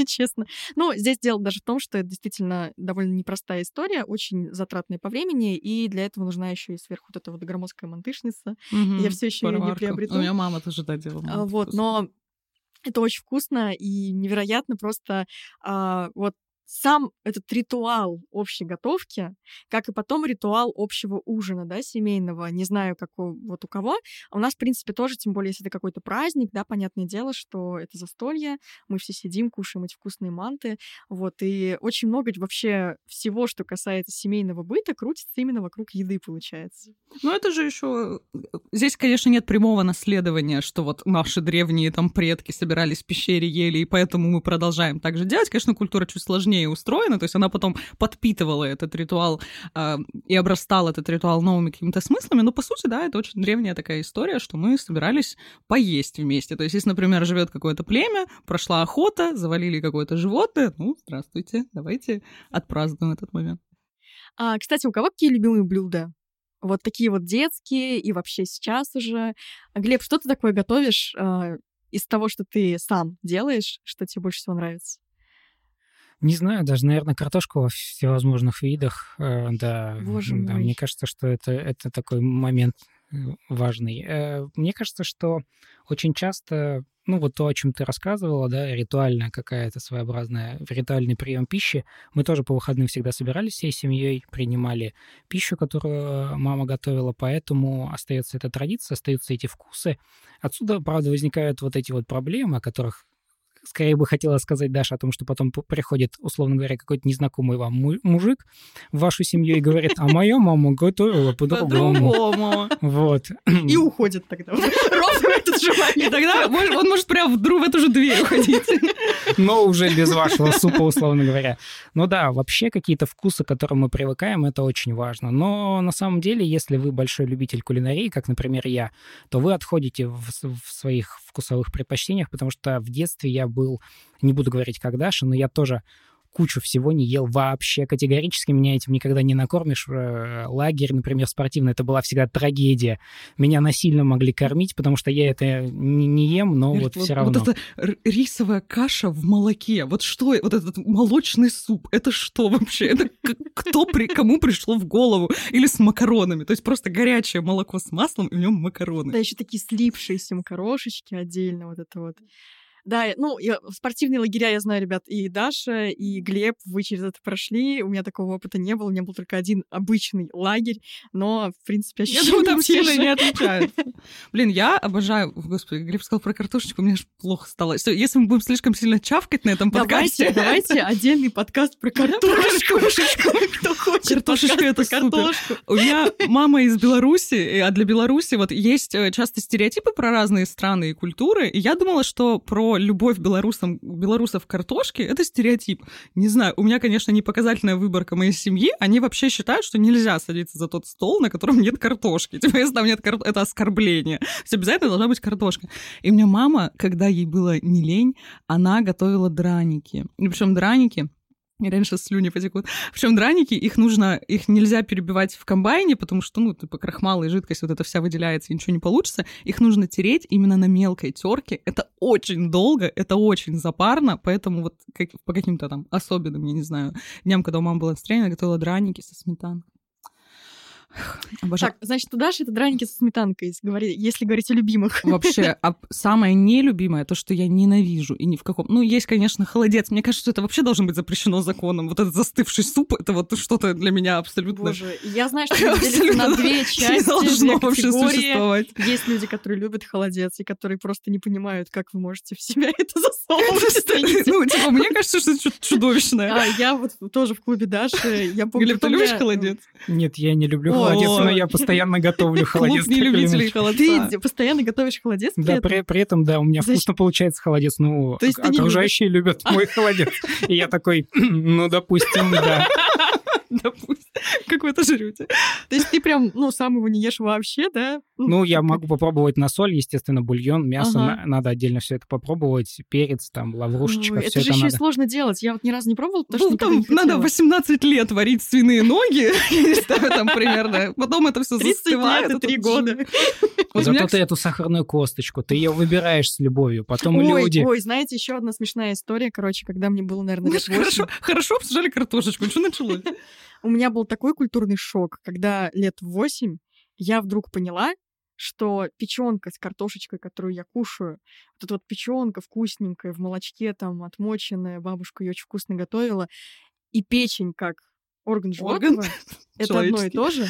честно. Но здесь дело даже в том, что это действительно довольно непростая история, очень затратная по времени, и для этого нужна еще и сверху вот эта вот громоздкая мантышница. Угу, я все еще ее не приобрету. У меня мама тоже да делала. А, вот, но это очень вкусно и невероятно просто а, вот сам этот ритуал общей готовки, как и потом ритуал общего ужина, да, семейного, не знаю, как у, вот у кого, а у нас, в принципе, тоже, тем более, если это какой-то праздник, да, понятное дело, что это застолье, мы все сидим, кушаем эти вкусные манты, вот, и очень много вообще всего, что касается семейного быта, крутится именно вокруг еды, получается. Ну, это же еще... Здесь, конечно, нет прямого наследования, что вот наши древние там предки собирались в пещере, ели, и поэтому мы продолжаем так же делать. Конечно, культура чуть сложнее сложнее устроена, то есть она потом подпитывала этот ритуал э, и обрастала этот ритуал новыми какими-то смыслами, но по сути, да, это очень древняя такая история, что мы собирались поесть вместе. То есть если, например, живет какое-то племя, прошла охота, завалили какое-то животное, ну, здравствуйте, давайте отпразднуем этот момент. А, кстати, у кого какие любимые блюда? Вот такие вот детские и вообще сейчас уже. Глеб, что ты такое готовишь э, из того, что ты сам делаешь, что тебе больше всего нравится? Не знаю, даже, наверное, картошку во всевозможных видах. Э, да, Боже да, мой. мне кажется, что это, это такой момент э, важный. Э, мне кажется, что очень часто, ну вот то, о чем ты рассказывала, да, ритуальная какая-то своеобразная, ритуальный прием пищи, мы тоже по выходным всегда собирались всей семьей, принимали пищу, которую мама готовила, поэтому остается эта традиция, остаются эти вкусы. Отсюда, правда, возникают вот эти вот проблемы, о которых скорее бы хотела сказать Даша о том, что потом приходит, условно говоря, какой-то незнакомый вам мужик в вашу семью и говорит, а моя мама готовила по-другому. Вот. И уходит тогда. Ровно этот же. И тогда он может прямо в эту же дверь уходить. Но уже без вашего супа, условно говоря. Ну да, вообще какие-то вкусы, к которым мы привыкаем, это очень важно. Но на самом деле, если вы большой любитель кулинарии, как, например, я, то вы отходите в, в своих вкусовых предпочтениях, потому что в детстве я был, не буду говорить как Даша, но я тоже кучу всего не ел вообще. Категорически меня этим никогда не накормишь. Э, лагерь, например, спортивный, это была всегда трагедия. Меня насильно могли кормить, потому что я это не, не ем, но Говорит, вот, вот все равно. Вот эта рисовая каша в молоке, вот что, вот этот молочный суп, это что вообще? Это кто, при, кому пришло в голову? Или с макаронами? То есть просто горячее молоко с маслом, и в нем макароны. Да, еще такие слипшиеся макарошечки отдельно, вот это вот. Да, ну, я, в спортивные лагеря я знаю, ребят, и Даша, и Глеб, вы через это прошли. У меня такого опыта не было. У меня был только один обычный лагерь, но, в принципе, Я думаю, там сильно не отличается. Блин, я обожаю... Господи, Глеб сказал про картошечку, мне аж плохо стало. Если мы будем слишком сильно чавкать на этом подкасте... Давайте, давайте отдельный подкаст про картошечку. Кто хочет Картошечка — это супер. У меня мама из Беларуси, а для Беларуси вот есть э, часто стереотипы про разные страны и культуры, и я думала, что про любовь белорусам, белорусов к картошке — это стереотип. Не знаю, у меня, конечно, не показательная выборка моей семьи. Они вообще считают, что нельзя садиться за тот стол, на котором нет картошки. Типа, если там нет картошки, это оскорбление. Все обязательно должна быть картошка. И у меня мама, когда ей было не лень, она готовила драники. И причем драники и раньше слюни потекут. Причем драники, их нужно, их нельзя перебивать в комбайне, потому что, ну, типа, крахмал и жидкость вот это вся выделяется, и ничего не получится. Их нужно тереть именно на мелкой терке. Это очень долго, это очень запарно, поэтому вот как, по каким-то там особенным, я не знаю, дням, когда у мамы было настроение, я готовила драники со сметанкой. Обожаю. Так, значит, у Даши это драники со сметанкой, если говорить о любимых. Вообще, а самое нелюбимое, то, что я ненавижу, и ни в каком... Ну, есть, конечно, холодец. Мне кажется, что это вообще должно быть запрещено законом. Вот этот застывший суп, это вот что-то для меня абсолютно... Боже, я знаю, что это делится на две части, должно вообще существовать. Есть люди, которые любят холодец, и которые просто не понимают, как вы можете в себя это засовывать. Ну, типа, мне кажется, что это чудовищное. А, я вот тоже в клубе Даши, я помню... Глеб, ты любишь холодец? Нет, я не люблю холодец, но я постоянно готовлю холодец. Клуб нелюбителей холодца. Ты постоянно готовишь холодец Да, при этом, да, у меня вкусно получается холодец. Ну, окружающие любят мой холодец. И я такой, ну, допустим, да. Допустим. Как вы это жрете? То есть ты прям, ну, сам его не ешь вообще, да? Ну, я могу попробовать на соль, естественно, бульон, мясо. Ага. Надо отдельно все это попробовать. Перец, там, лаврушечка, Ой, все это же еще надо. сложно делать. Я вот ни разу не пробовала, потому ну, что там надо 18 лет варить свиные ноги, я не знаю, там примерно. Потом это все застывает. это 3 года. Зато ты эту сахарную косточку, ты ее выбираешь с любовью. Потом люди... Ой, знаете, еще одна смешная история, короче, когда мне было, наверное, лет 8. Хорошо обсуждали картошечку, что началось? У меня был такой культурный шок, когда лет в 8 я вдруг поняла, что печенка с картошечкой, которую я кушаю, вот эта вот печенка вкусненькая, в молочке там отмоченная, бабушка ее очень вкусно готовила, и печень как орган животного. Орган? Это одно и то же.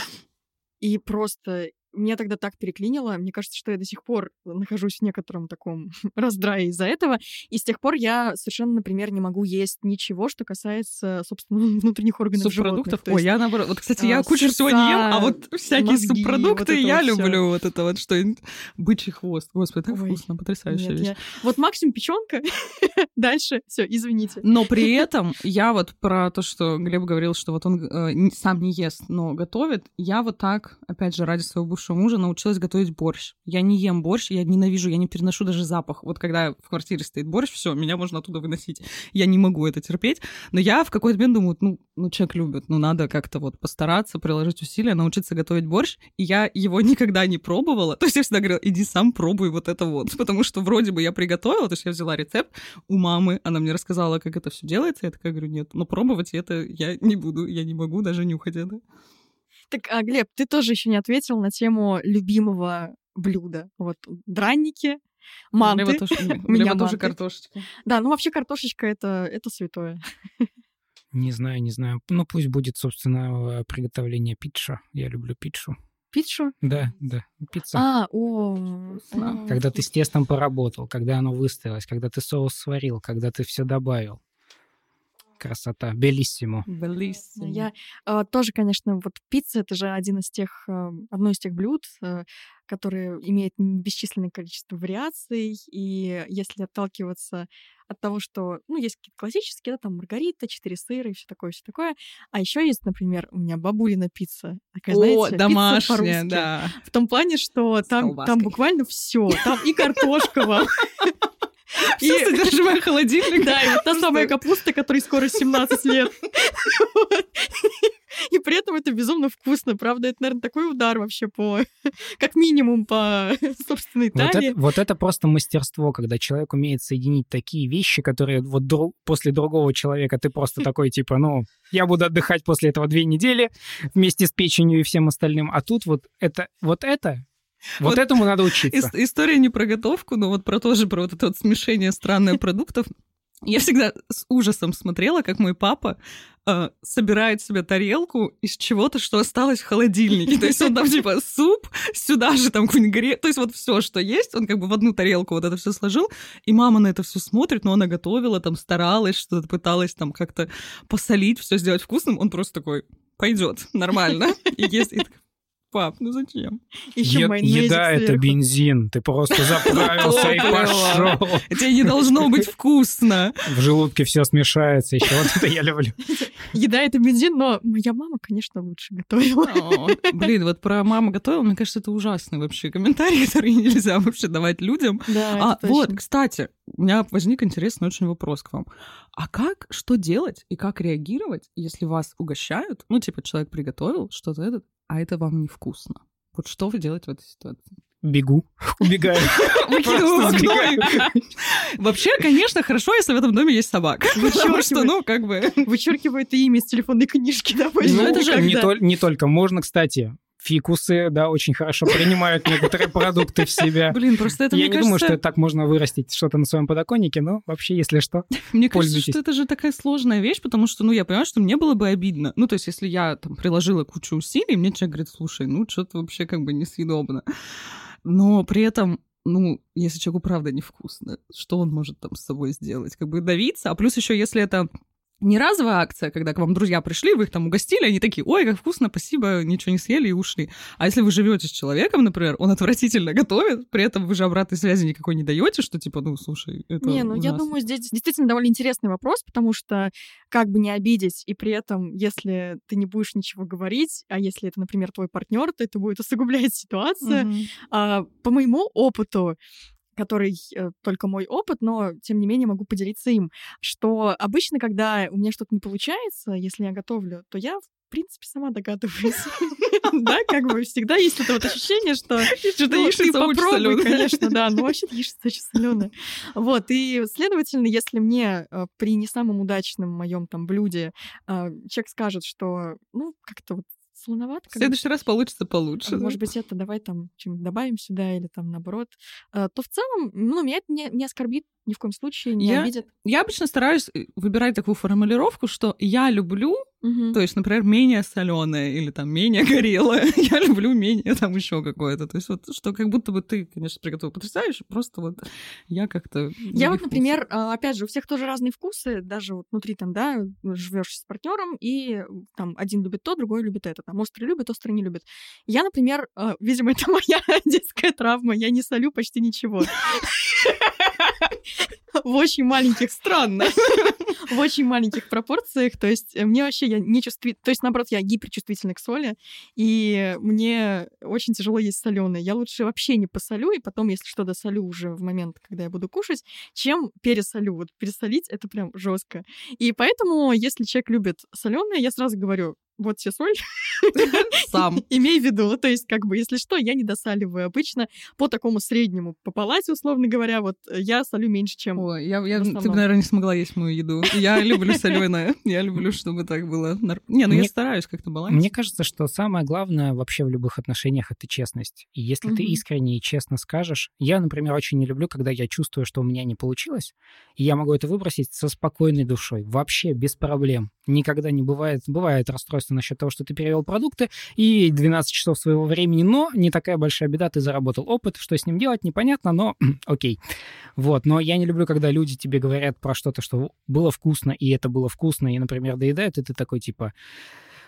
И просто меня тогда так переклинило. Мне кажется, что я до сих пор нахожусь в некотором таком раздрае из-за этого. И с тех пор я совершенно, например, не могу есть ничего, что касается, собственно, внутренних органов Субпродуктов? Ой, я наоборот. Вот, кстати, я а, кучу всего не ем, а вот всякие мозги, субпродукты вот я люблю. Всё. Вот это вот что-нибудь. Бычий хвост. Господи, так Ой, вкусно, потрясающая нет, вещь. Я... Вот максимум печенка. Дальше все, извините. Но при этом я вот про то, что Глеб говорил, что вот он э, сам не ест, но готовит, я вот так, опять же, ради своего бывшего мужа научилась готовить борщ. Я не ем борщ, я ненавижу, я не переношу даже запах. Вот когда в квартире стоит борщ, все, меня можно оттуда выносить. Я не могу это терпеть. Но я в какой-то момент думаю, ну, ну человек любит, ну надо как-то вот постараться, приложить усилия, научиться готовить борщ. И я его никогда не пробовала. То есть я всегда говорила, иди сам пробуй вот это вот. Потому что вроде бы я приготовила, то есть я взяла рецепт у мамы, она мне рассказала, как это все делается. Я такая говорю, нет, но пробовать это я не буду, я не могу даже нюхать это. Так, а, Глеб, ты тоже еще не ответил на тему любимого блюда. Вот драники, манты. Глеба тоже, У меня тоже картошечка. Да, ну вообще картошечка это, это святое. Не знаю, не знаю. Ну пусть будет, собственно, приготовление питша. Я люблю питшу. Питшу? Да, да, пицца. А, о, Когда ты с тестом поработал, когда оно выстоялось, когда ты соус сварил, когда ты все добавил. Красота. Белиссимо. Белиссимо. Я э, тоже, конечно, вот пицца — это же один из тех, э, одно из тех блюд, э, которые имеет бесчисленное количество вариаций, и если отталкиваться от того, что, ну, есть какие-то классические, да, там маргарита, четыре сыра и все такое, все такое. А еще есть, например, у меня бабулина пицца. Такая, О, знаете, домашняя, да. В том плане, что там, там буквально все. Там и картошка вам, и содержимое холодильника. Да, и вот та самая капуста, которой скоро 17 лет. И при этом это безумно вкусно. Правда, это, наверное, такой удар вообще по... Как минимум по собственной талии. Вот это, вот это просто мастерство, когда человек умеет соединить такие вещи, которые вот друг, после другого человека ты просто такой, типа, ну, я буду отдыхать после этого две недели вместе с печенью и всем остальным. А тут вот это, вот это вот, вот этому надо учиться. История не про готовку, но вот про тоже про вот это вот смешение странных продуктов. Я всегда с ужасом смотрела, как мой папа э, собирает себе тарелку из чего-то, что осталось в холодильнике. То есть он там типа суп, сюда же там какой-нибудь горе... То есть вот все, что есть, он как бы в одну тарелку вот это все сложил, и мама на это все смотрит, но она готовила, там старалась, что-то пыталась там как-то посолить, все сделать вкусным. Он просто такой, пойдет, нормально. И есть, и Пап, ну зачем? Еще Е- еда — это бензин. Ты просто заправился и пошел. Тебе не должно быть вкусно. В желудке все смешается еще. Вот это я люблю. Еда — это бензин, но моя мама, конечно, лучше готовила. Блин, вот про маму готовила, мне кажется, это ужасный вообще комментарий, который нельзя вообще давать людям. Да, а, вот, кстати, у меня возник интересный очень вопрос к вам. А как, что делать и как реагировать, если вас угощают? Ну, типа, человек приготовил что-то этот, а это вам невкусно. Вот что вы делаете в этой ситуации? Бегу, убегаю. Вообще, конечно, хорошо, если в этом доме есть собака. Потому что, ну, как бы... Вычеркивает имя из телефонной книжки, да, Ну, это же не только. Можно, кстати, фикусы, да, очень хорошо принимают некоторые продукты в себя. Блин, просто это, Я не думаю, что так можно вырастить что-то на своем подоконнике, но вообще, если что, Мне кажется, что это же такая сложная вещь, потому что, ну, я понимаю, что мне было бы обидно. Ну, то есть, если я там приложила кучу усилий, мне человек говорит, слушай, ну, что-то вообще как бы несъедобно. Но при этом ну, если человеку правда невкусно, что он может там с собой сделать? Как бы давиться, а плюс еще если это не разовая акция, когда к вам друзья пришли, вы их там угостили, они такие, ой, как вкусно, спасибо, ничего не съели и ушли. А если вы живете с человеком, например, он отвратительно готовит, при этом вы же обратной связи никакой не даете, что типа, ну, слушай, это Не, ну, ужасно. я думаю, здесь действительно довольно интересный вопрос, потому что как бы не обидеть, и при этом, если ты не будешь ничего говорить, а если это, например, твой партнер, то это будет усугублять ситуацию. Mm-hmm. А, по моему опыту, который э, только мой опыт, но тем не менее могу поделиться им, что обычно, когда у меня что-то не получается, если я готовлю, то я в принципе, сама догадываюсь. Да, как бы всегда есть это вот ощущение, что что-то ну, ты попробуй, конечно, да, ну вообще яичница очень соленая. Вот, и, следовательно, если мне э, при не самом удачном моем там блюде э, человек скажет, что, ну, как-то вот слоновато. В следующий раз получится получше. Может да? быть, это давай там что-нибудь добавим сюда или там наоборот. А, то в целом, ну, меня это не, не оскорбит ни в коем случае не я, обидит. Я обычно стараюсь э, выбирать такую формулировку, что я люблю Угу. То есть, например, менее соленое или там менее горелое. Я люблю менее там еще какое-то. То есть, вот что как будто бы ты, конечно, приготовил потрясающе, просто вот я как-то. Я вот, например, а, опять же, у всех тоже разные вкусы, даже вот внутри там, да, живешь с партнером, и там один любит то, другой любит это. Там острый любит, острый не любит. Я, например, а, видимо, это моя детская травма, я не солю почти ничего. В очень маленьких, странно, в очень маленьких пропорциях. То есть э, мне вообще я не чувствительна, то есть наоборот, я гиперчувствительна к соли, и мне очень тяжело есть соленое. Я лучше вообще не посолю, и потом, если что, досолю уже в момент, когда я буду кушать, чем пересолю. Вот пересолить это прям жестко. И поэтому, если человек любит соленое, я сразу говорю, вот тебе соль. Сам. Имей в виду. То есть, как бы, если что, я не досаливаю. Обычно по такому среднему, по палате, условно говоря, вот я солю меньше, чем Ой, я, я ты, наверное, не смогла есть мою еду. Я люблю соленое. Я люблю, чтобы так было. Не, ну я стараюсь как-то балансировать. Мне кажется, что самое главное вообще в любых отношениях — это честность. И если ты искренне и честно скажешь... Я, например, очень не люблю, когда я чувствую, что у меня не получилось, и я могу это выбросить со спокойной душой. Вообще без проблем. Никогда не бывает... Бывает расстройство насчет того, что ты перевел продукты и 12 часов своего времени, но не такая большая беда, ты заработал опыт, что с ним делать, непонятно, но окей. Вот, но я не люблю, когда люди тебе говорят про что-то, что было вкусно, и это было вкусно, и, например, доедают, и ты такой, типа,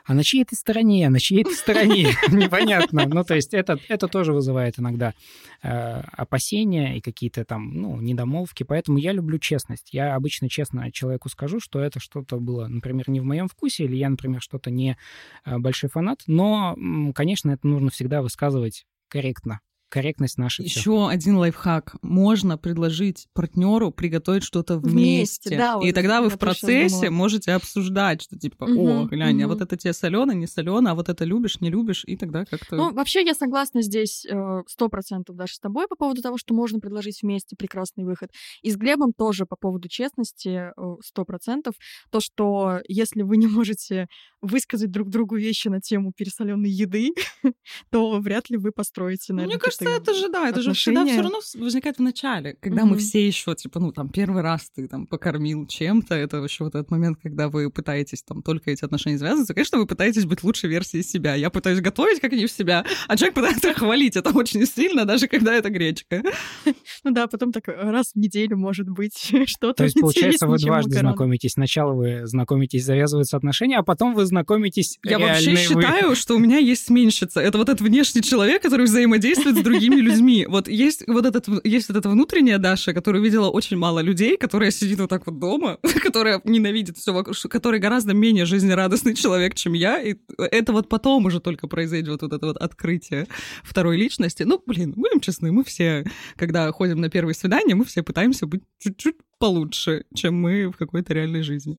а на чьей ты стороне, на чьей ты стороне, непонятно. Ну, то есть это, это тоже вызывает иногда э, опасения и какие-то там, ну, недомолвки, поэтому я люблю честность. Я обычно честно человеку скажу, что это что-то было, например, не в моем вкусе, или я, например, что-то не э, большой фанат, но, конечно, это нужно всегда высказывать корректно корректность наша. Еще всё. один лайфхак. Можно предложить партнеру приготовить что-то вместе. вместе да, и вот тогда вы в процессе можете обсуждать, что типа, угу, о, глянь, угу. а вот это тебе солено, не солено, а вот это любишь, не любишь, и тогда как-то. Ну, вообще, я согласна здесь э, сто процентов даже с тобой по поводу того, что можно предложить вместе прекрасный выход. И с Глебом тоже по поводу честности э, сто процентов. То, что если вы не можете высказать друг другу вещи на тему пересоленной еды, то вряд ли вы построите, наверное, Мне кажется, кажется, это же, да, это же всегда все равно возникает в начале, когда мы все еще, типа, ну, там, первый раз ты там покормил чем-то, это вообще вот этот момент, когда вы пытаетесь там только эти отношения связываться, конечно, вы пытаетесь быть лучшей версией себя. Я пытаюсь готовить, как не в себя, а человек пытается хвалить это очень сильно, даже когда это гречка. Ну да, потом так раз в неделю, может быть, что-то. То есть, получается, вы дважды знакомитесь. Сначала вы знакомитесь, завязываются отношения, а потом вы знакомитесь Я вообще считаю, что у меня есть сменщица. Это вот этот внешний человек, который взаимодействует с другими людьми. Вот есть вот этот, есть вот эта внутренняя Даша, которая видела очень мало людей, которая сидит вот так вот дома, которая ненавидит все вокруг, который гораздо менее жизнерадостный человек, чем я, и это вот потом уже только произойдет вот это вот открытие второй личности. Ну, блин, будем честны, мы все, когда ходим на первые свидания, мы все пытаемся быть чуть-чуть получше, чем мы в какой-то реальной жизни.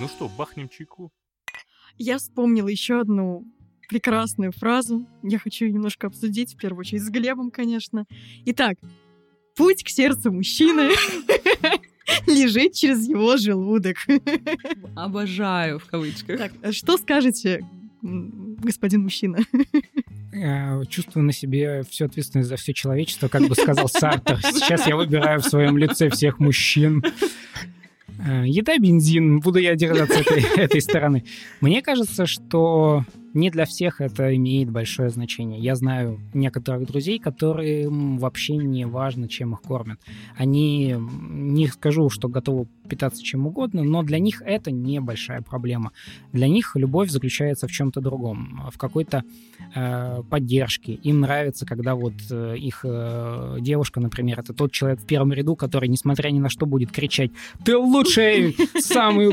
Ну что, бахнем чайку? Я вспомнила еще одну прекрасную фразу. Я хочу ее немножко обсудить, в первую очередь с Глебом, конечно. Итак, путь к сердцу мужчины лежит через его желудок. Обожаю, в кавычках. Так, а что скажете, господин мужчина? Чувствую на себе всю ответственность за все человечество, как бы сказал Сартер. Сейчас я выбираю в своем лице всех мужчин. Э, еда, бензин, буду я держаться этой, этой стороны. Мне кажется, что не для всех это имеет большое значение. Я знаю некоторых друзей, которые вообще не важно, чем их кормят. Они, не скажу, что готовы питаться чем угодно, но для них это небольшая проблема. Для них любовь заключается в чем-то другом, в какой-то э, поддержке. Им нравится, когда вот э, их э, девушка, например, это тот человек в первом ряду, который, несмотря ни на что, будет кричать «Ты лучший!» самый...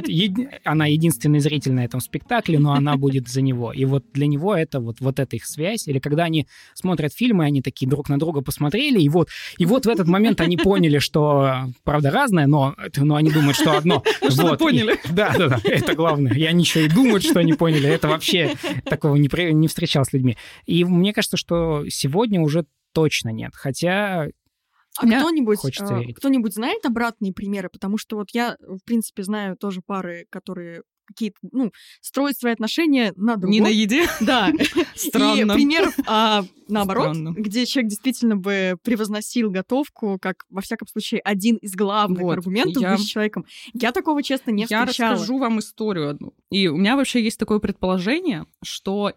Она единственный зритель на этом спектакле, но она будет за него. И вот для него это вот, вот эта их связь. Или когда они смотрят фильмы, они такие друг на друга посмотрели, и вот, и вот в этот момент они поняли, что, правда, разное, но, но они думают, что одно. Что поняли. Да, да, да, это главное. И они еще и думают, что они поняли. Это вообще такого не, не встречал с людьми. И мне кажется, что сегодня уже точно нет. Хотя а кто-нибудь, э, кто-нибудь знает обратные примеры? Потому что вот я, в принципе, знаю тоже пары, которые какие-то, ну, строить свои отношения на другом. Не на еде? Да. Странно. И примеров, а, наоборот, Странно. где человек действительно бы превозносил готовку, как, во всяком случае, один из главных вот, аргументов я... быть человеком. Я такого, честно, не я встречала. Я расскажу вам историю одну. И у меня вообще есть такое предположение, что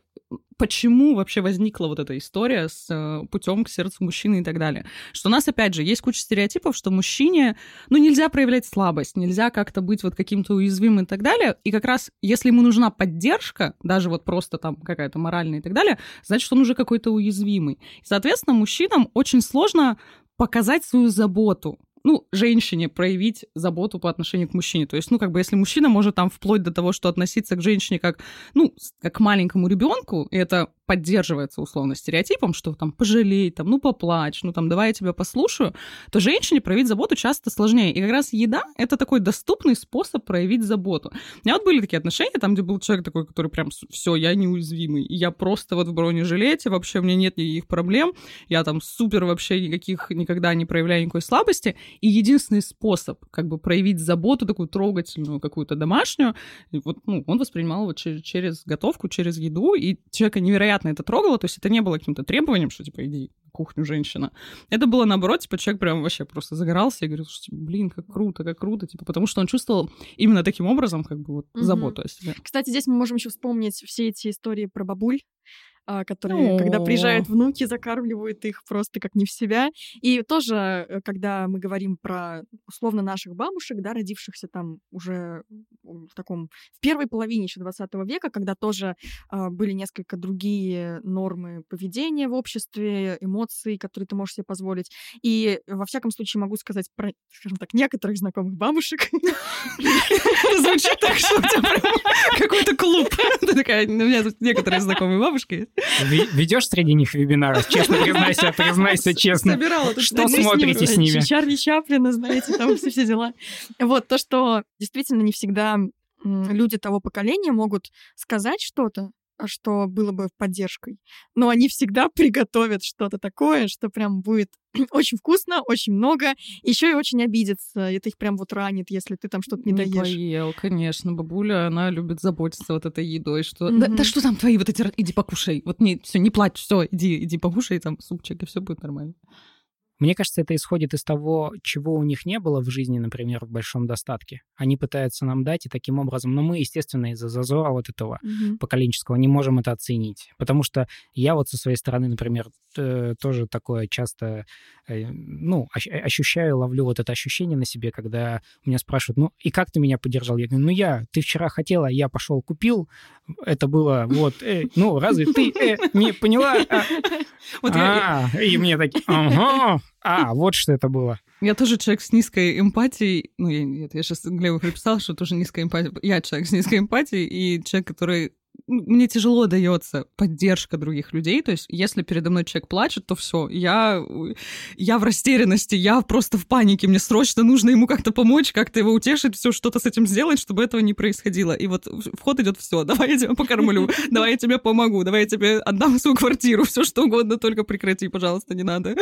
почему вообще возникла вот эта история с э, путем к сердцу мужчины и так далее. Что у нас, опять же, есть куча стереотипов, что мужчине, ну, нельзя проявлять слабость, нельзя как-то быть вот каким-то уязвимым и так далее. И как раз, если ему нужна поддержка, даже вот просто там какая-то моральная и так далее, значит, он уже какой-то уязвимый. И, соответственно, мужчинам очень сложно показать свою заботу ну, женщине проявить заботу по отношению к мужчине. То есть, ну, как бы, если мужчина может там вплоть до того, что относиться к женщине как, ну, как к маленькому ребенку, это поддерживается условно стереотипом, что там пожалей, там, ну поплачь, ну там давай я тебя послушаю, то женщине проявить заботу часто сложнее. И как раз еда — это такой доступный способ проявить заботу. У меня вот были такие отношения, там, где был человек такой, который прям все, я неуязвимый, я просто вот в бронежилете, вообще у меня нет никаких проблем, я там супер вообще никаких никогда не проявляю никакой слабости, и единственный способ как бы проявить заботу такую трогательную, какую-то домашнюю, вот, ну, он воспринимал его через, через готовку, через еду, и человека невероятно приятно это трогало, то есть это не было каким-то требованием, что, типа, иди кухню, женщина. Это было, наоборот, типа, человек прям вообще просто загорался и говорил, что, типа, блин, как круто, как круто, типа, потому что он чувствовал именно таким образом, как бы, вот, угу. заботу о себе. Кстати, здесь мы можем еще вспомнить все эти истории про бабуль, которые, О-о-о. когда приезжают внуки, закармливают их просто как не в себя. И тоже, э, когда мы говорим про условно наших бабушек, да, родившихся там уже в таком, в первой половине еще 20 века, когда тоже э, были несколько другие нормы поведения в обществе, эмоции, которые ты можешь себе позволить. И во всяком случае могу сказать про, скажем так, некоторых знакомых бабушек. Звучит так, что у тебя какой-то клуб. Ты такая, у меня тут некоторые знакомые бабушки Ведешь среди них вебинары? Честно признайся, признайся честно. Собирала тут Что смотрите с ними? Чарли Чаплина, знаете, там все все дела. Вот, то, что действительно не всегда люди того поколения могут сказать что-то, что было бы поддержкой. Но они всегда приготовят что-то такое, что прям будет очень вкусно, очень много, еще и очень обидятся. Это их прям вот ранит, если ты там что-то не, не доешь. поел, конечно. Бабуля, она любит заботиться вот этой едой, что mm-hmm. да, да что там твои вот эти... Иди покушай. Вот не, все, не плачь, все, иди, иди покушай там супчик, и все будет нормально. Мне кажется, это исходит из того, чего у них не было в жизни, например, в большом достатке. Они пытаются нам дать, и таким образом, но мы, естественно, из-за зазора вот этого mm-hmm. поколенческого не можем это оценить. Потому что я вот со своей стороны, например, тоже такое часто, э, ну, ощущаю, ловлю вот это ощущение на себе, когда меня спрашивают, ну, и как ты меня поддержал? Я говорю, ну, я, ты вчера хотела, я пошел купил, это было вот, э, ну, разве ты э, не поняла? А, вот а, я... и мне такие, ага, а, вот что это было. Я тоже человек с низкой эмпатией. Ну, я, нет, я сейчас Глебу написала, что тоже низкая эмпатия. Я человек с низкой эмпатией и человек, который мне тяжело дается поддержка других людей. То есть, если передо мной человек плачет, то все, я, я в растерянности, я просто в панике. Мне срочно нужно ему как-то помочь, как-то его утешить, все что-то с этим сделать, чтобы этого не происходило. И вот вход идет все. Давай я тебя покормлю, давай я тебе помогу, давай я тебе отдам свою квартиру, все что угодно, только прекрати, пожалуйста, не надо.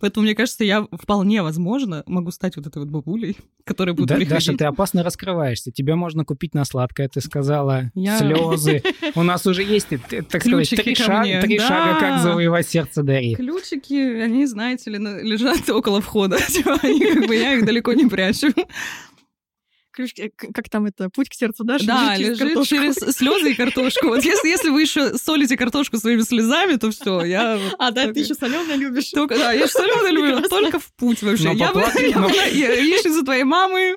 Поэтому, мне кажется, я вполне возможно могу стать вот этой вот бабулей, которая будет да, приходить. Даша, ты опасно раскрываешься. Тебя можно купить на сладкое, ты сказала, я... слезы. У нас уже есть, так сказать, три, шага, три да. шага, как завоевать сердце Дарьи. Ключики, они, знаете ли, лежат около входа. Типа, они, как бы, я их далеко не прячу ключ, э, как там это, путь к сердцу Даши да, лежит, лежит через слезы и картошку. Вот если, если вы еще солите картошку своими слезами, то все, я... А, да, ты еще соленое любишь. Только, да, я соленое люблю, только в путь вообще. Но я поплакать, но... яичницу твоей мамы.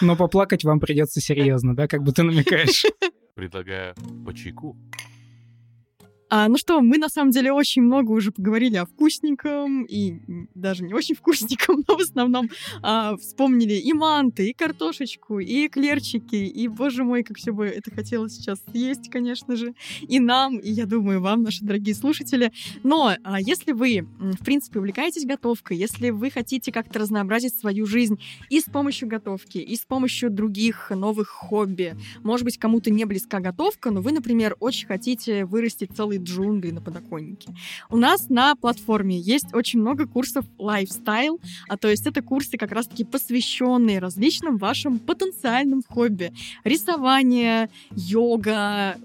Но поплакать вам придется серьезно, да, как бы ты намекаешь. Предлагаю по чайку. А, ну что, мы на самом деле очень много уже поговорили о вкусненьком и даже не очень вкусненьком, но в основном а, вспомнили и манты, и картошечку, и эклерчики, и, боже мой, как все бы это хотелось сейчас съесть, конечно же, и нам, и, я думаю, вам, наши дорогие слушатели. Но а, если вы, в принципе, увлекаетесь готовкой, если вы хотите как-то разнообразить свою жизнь и с помощью готовки, и с помощью других новых хобби, может быть, кому-то не близка готовка, но вы, например, очень хотите вырастить целый джунгли на подоконнике. У нас на платформе есть очень много курсов lifestyle, а то есть это курсы как раз-таки посвященные различным вашим потенциальным хобби. Рисование, йога,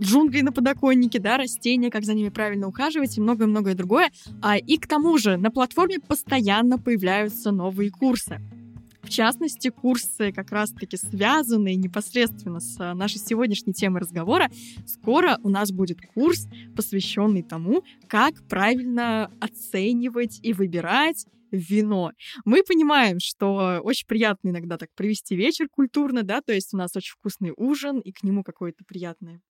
джунгли на подоконнике, да, растения, как за ними правильно ухаживать и многое-многое другое. А, и к тому же на платформе постоянно появляются новые курсы. В частности, курсы как раз-таки связанные непосредственно с а, нашей сегодняшней темой разговора. Скоро у нас будет курс, посвященный тому, как правильно оценивать и выбирать вино. Мы понимаем, что очень приятно иногда так провести вечер культурно, да, то есть у нас очень вкусный ужин, и к нему какое-то приятное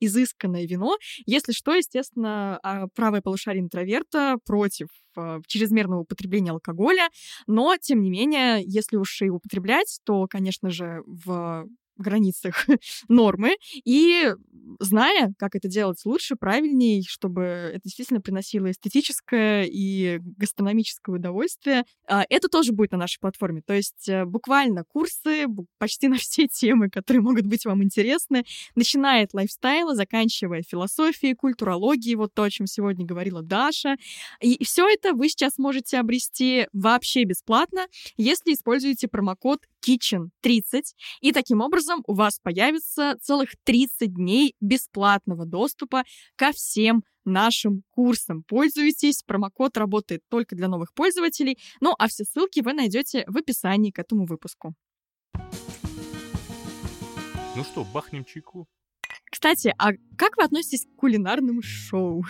изысканное вино. Если что, естественно, а, правое полушарие интроверта против а, чрезмерного употребления алкоголя, но, тем не менее, если уж и употреблять, то, конечно же, в границах нормы и зная, как это делать лучше, правильнее, чтобы это действительно приносило эстетическое и гастрономическое удовольствие, а, это тоже будет на нашей платформе. То есть э, буквально курсы почти на все темы, которые могут быть вам интересны, начиная от лайфстайла, заканчивая философией, культурологией, вот то, о чем сегодня говорила Даша. И все это вы сейчас можете обрести вообще бесплатно, если используете промокод Kitchen 30, и таким образом у вас появится целых 30 дней бесплатного доступа ко всем нашим курсам. Пользуйтесь, промокод работает только для новых пользователей, ну а все ссылки вы найдете в описании к этому выпуску. Ну что, бахнем чайку? Кстати, а как вы относитесь к кулинарным шоу?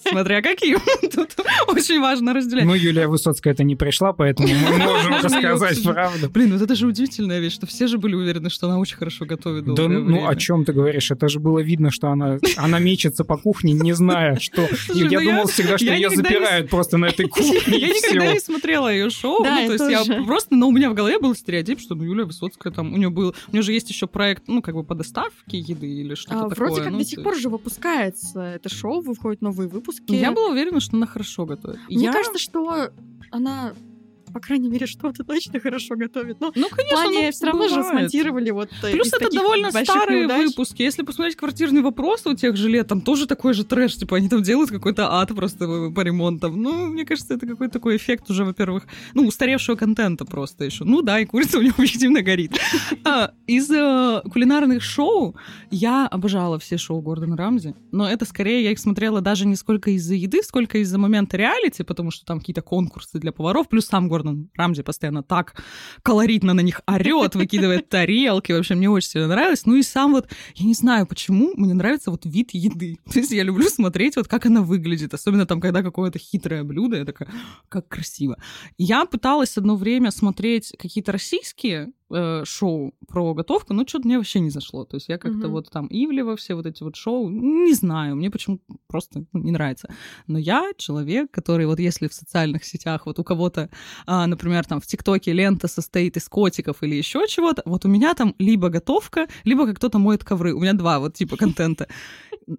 Смотря каким. Тут очень важно разделять. Ну, Юлия Высоцкая это не пришла, поэтому мы можем рассказать правду. Блин, вот это же удивительная вещь, что все же были уверены, что она очень хорошо готовит Да ну о чем ты говоришь? Это же было видно, что она, она мечется по кухне, не зная, что... Я ну думал всегда, что ее запирают просто на этой кухне. Я никогда не смотрела ее шоу. Ну, то есть я просто... Но у меня в голове был стереотип, что ну, Юлия Высоцкая там... У нее был... У нее же есть еще проект, ну, как бы по доставке еды или что-то а, такое. Вроде как ну, до сих пор же выпускается это шоу, выходят новые выпуски. Я была уверена, что она хорошо готовит. Мне я... кажется, что она по крайней мере, что-то точно хорошо готовит. Но ну, конечно, в плане ну, все равно бывает. же смонтировали вот э, Плюс это довольно старые неудач. выпуски. Если посмотреть «Квартирный вопрос» у тех же лет, там тоже такой же трэш. Типа они там делают какой-то ад просто по ремонтам. Ну, мне кажется, это какой-то такой эффект уже, во-первых, ну, устаревшего контента просто еще. Ну да, и курица у него объективно горит. А, из э, кулинарных шоу я обожала все шоу Гордона Рамзи, но это скорее я их смотрела даже не сколько из-за еды, сколько из-за момента реалити, потому что там какие-то конкурсы для поваров, плюс сам Гордон Рамзи постоянно так колоритно на них орет, выкидывает тарелки. Вообще, мне очень сильно нравилось. Ну и сам вот, я не знаю почему, мне нравится вот вид еды. То есть я люблю смотреть вот как она выглядит, особенно там, когда какое-то хитрое блюдо, я такая, как красиво. Я пыталась одно время смотреть какие-то российские э, шоу про готовку, но что-то мне вообще не зашло. То есть я как-то mm-hmm. вот там Ивлева, все вот эти вот шоу, не знаю, мне почему-то просто ну, не нравится. Но я человек, который вот если в социальных сетях вот у кого-то, а, например, там в ТикТоке лента состоит из котиков или еще чего-то, вот у меня там либо готовка, либо как кто-то моет ковры. У меня два вот типа контента.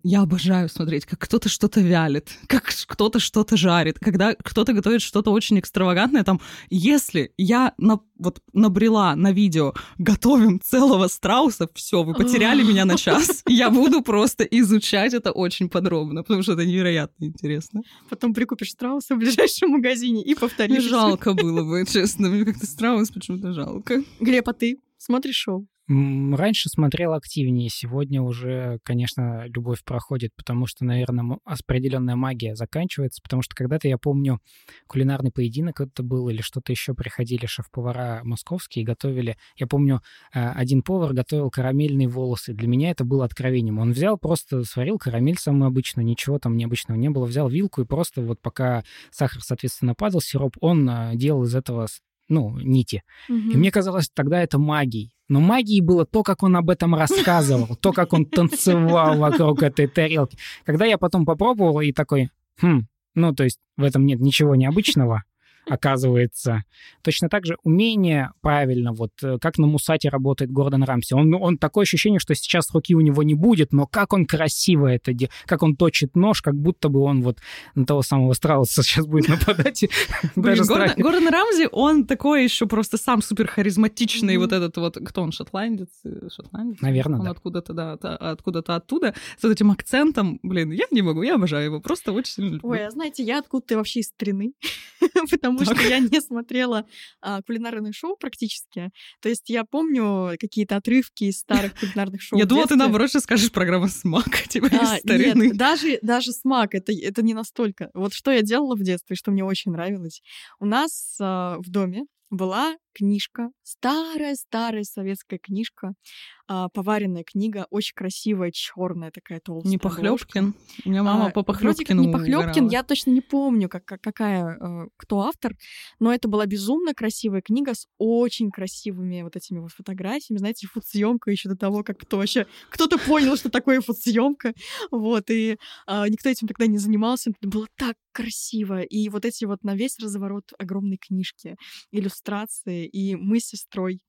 Я обожаю смотреть, как кто-то что-то вялит, как кто-то что-то жарит, когда кто-то готовит что-то очень экстравагантное. Там, если я на, вот набрела на видео «Готовим целого страуса», все, вы потеряли меня на час. Я буду просто изучать это очень подробно, потому что это невероятно интересно. Потом прикупишь страуса в ближайшем магазине и повторишь. Жалко было бы, честно. Мне как-то страус почему-то жалко. Глеб, а ты смотришь шоу? Раньше смотрел активнее, сегодня уже, конечно, любовь проходит, потому что, наверное, определенная магия заканчивается, потому что когда-то, я помню, кулинарный поединок это был или что-то еще, приходили шеф-повара московские и готовили, я помню, э, один повар готовил карамельные волосы, для меня это было откровением. Он взял, просто сварил карамель самую обычную, ничего там необычного не было, взял вилку и просто вот пока сахар, соответственно, падал, сироп, он э, делал из этого ну, нити. Угу. И мне казалось тогда это магией. Но магией было то, как он об этом рассказывал, то, как он танцевал вокруг этой тарелки. Когда я потом попробовал и такой, хм, ну, то есть в этом нет ничего необычного, оказывается. Точно так же умение правильно, вот э, как на Мусате работает Гордон Рамси. Он, он такое ощущение, что сейчас руки у него не будет, но как он красиво это делает, как он точит нож, как будто бы он вот на того самого Страуса сейчас будет нападать. Гордон, Рамзи, он такой еще просто сам супер харизматичный, вот этот вот, кто он, шотландец? Шотландец? Наверное, Он да. откуда-то, да, откуда-то оттуда, с этим акцентом, блин, я не могу, я обожаю его, просто очень сильно люблю. Ой, а знаете, я откуда-то вообще из страны, потому что я не смотрела а, кулинарные шоу практически. То есть я помню какие-то отрывки из старых кулинарных шоу. Я думала, ты наоборот сейчас скажешь программа «Смак», типа из А, старины. Нет, даже, даже смак, это, это не настолько. Вот что я делала в детстве, что мне очень нравилось. У нас а, в доме была книжка, старая-старая советская книжка, а, поваренная книга, очень красивая, черная такая толстая. Не Похлебкин. У меня мама А, по Похлебкину не Похлебкин, я точно не помню, как, как- какая, э, кто автор, но это была безумно красивая книга с очень красивыми вот этими вот фотографиями, знаете, фотосъемка еще до того, как кто вообще, кто-то понял, что такое фотосъемка, вот, и а, никто этим тогда не занимался, это было так красиво, и вот эти вот на весь разворот огромной книжки, иллюстрации, и мы с сестрой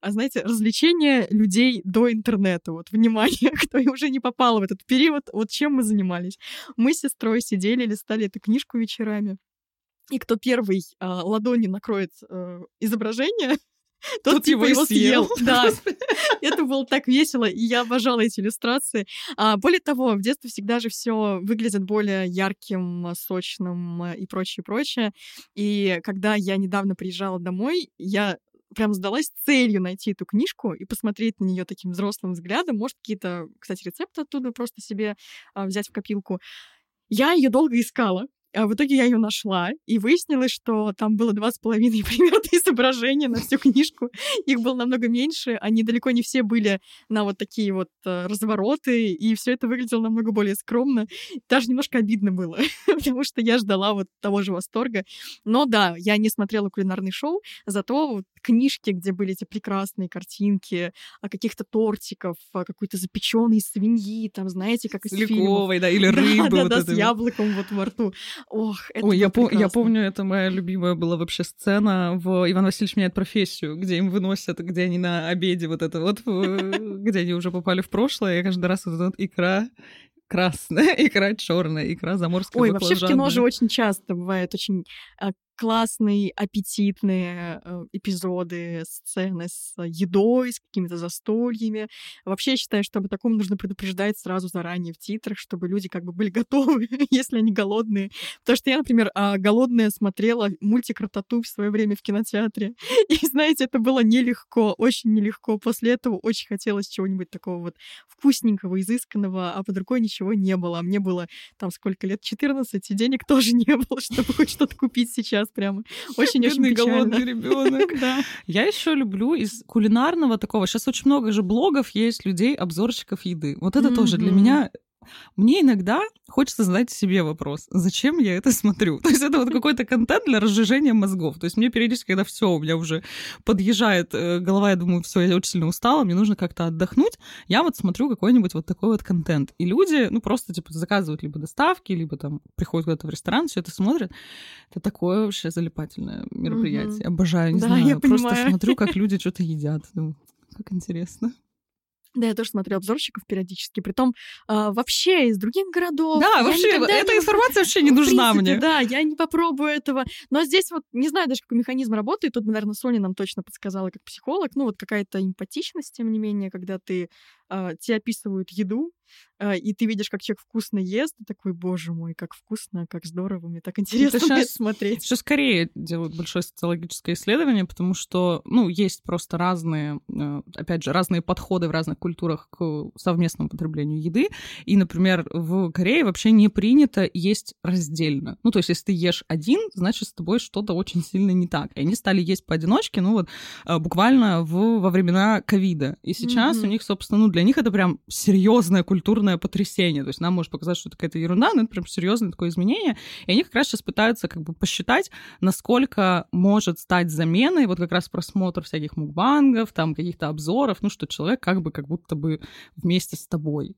а знаете, развлечения людей до интернета. Вот, внимание, кто уже не попал в этот период, вот чем мы занимались. Мы с сестрой сидели, листали эту книжку вечерами. И кто первый а, ладонью накроет э, изображение, тот, Тот типа его съел. съел. Да, это было так весело, и я обожала эти иллюстрации. А, более того, в детстве всегда же все выглядит более ярким, сочным э, и прочее, прочее. И когда я недавно приезжала домой, я прям сдалась целью найти эту книжку и посмотреть на нее таким взрослым взглядом. Может, какие-то, кстати, рецепты оттуда просто себе а, взять в копилку. Я ее долго искала. А в итоге я ее нашла, и выяснилось, что там было два с половиной примерно изображения на всю книжку. Их было намного меньше, они далеко не все были на вот такие вот э, развороты, и все это выглядело намного более скромно. Даже немножко обидно было, потому что я ждала вот того же восторга. Но да, я не смотрела кулинарный шоу, зато вот книжки, где были эти прекрасные картинки о каких-то тортиков, какой-то запеченной свиньи, там, знаете, как из С фильмов. ликовой, да, или Да, рыбы. да, вот да, это с яблоком вот во рту. Ох, это Ой, я, было по- я помню, это моя любимая была вообще сцена в «Иван Васильевич меняет профессию», где им выносят, где они на обеде вот это вот, где они уже попали в прошлое, и каждый раз вот икра красная, икра черная, икра заморская Ой, вообще в кино же баклажанная. очень часто бывают очень а, классные, аппетитные э, эпизоды, сцены с едой, с какими-то застольями. Вообще, я считаю, что об таком нужно предупреждать сразу заранее в титрах, чтобы люди как бы были готовы, если они голодные. Потому что я, например, а, голодная смотрела мультик «Рататуй» в свое время в кинотеатре. И, знаете, это было нелегко, очень нелегко. После этого очень хотелось чего-нибудь такого вот вкусненького, изысканного, а под рукой ничего не было. А мне было там сколько лет? 14, и денег тоже не было, чтобы хоть что-то купить сейчас прямо. Очень-очень голодный ребенок. Я еще люблю из кулинарного такого. Сейчас очень много же блогов есть людей, обзорщиков еды. Вот это тоже для меня. Мне иногда хочется задать себе вопрос, зачем я это смотрю? То есть это вот какой-то контент для разжижения мозгов. То есть мне периодически, когда все, у меня уже подъезжает э, голова, я думаю, все, я очень сильно устала, мне нужно как-то отдохнуть, я вот смотрю какой-нибудь вот такой вот контент. И люди, ну, просто, типа, заказывают либо доставки, либо там приходят куда-то в ресторан, все это смотрят. Это такое вообще залипательное мероприятие. Обожаю, не Да, знаю. я просто понимаю. смотрю, как люди что-то едят. Думаю, как интересно. Да, я тоже смотрю обзорщиков периодически. Притом а, вообще из других городов. Да, Я вообще, эта не- информация вообще не нужна принципе, мне. Да, я не попробую этого. Но здесь вот не знаю даже, какой механизм работает. Тут, наверное, Соня нам точно подсказала как психолог. Ну, вот какая-то эмпатичность, тем не менее, когда ты а, тебе описывают еду, а, и ты видишь, как человек вкусно ест, ты такой, боже мой, как вкусно, как здорово, мне так интересно это щас- смотреть. Еще скорее делают большое социологическое исследование, потому что, ну, есть просто разные, э, опять же, разные подходы в разных культурах к совместному потреблению еды. И, например, в Корее вообще не принято есть раздельно. Ну, то есть, если ты ешь один, значит, с тобой что-то очень сильно не так. И они стали есть поодиночке, ну, вот, э, буквально в, во времена ковида. И сейчас Мгм. у них, собственно, ну, для них это прям серьезное культурное потрясение. То есть нам может показаться, что это какая-то ерунда, но это прям серьезное такое изменение. И они как раз сейчас пытаются как бы посчитать, насколько может стать заменой вот как раз просмотр всяких мукбангов, там каких-то обзоров, ну что человек как бы как будто бы вместе с тобой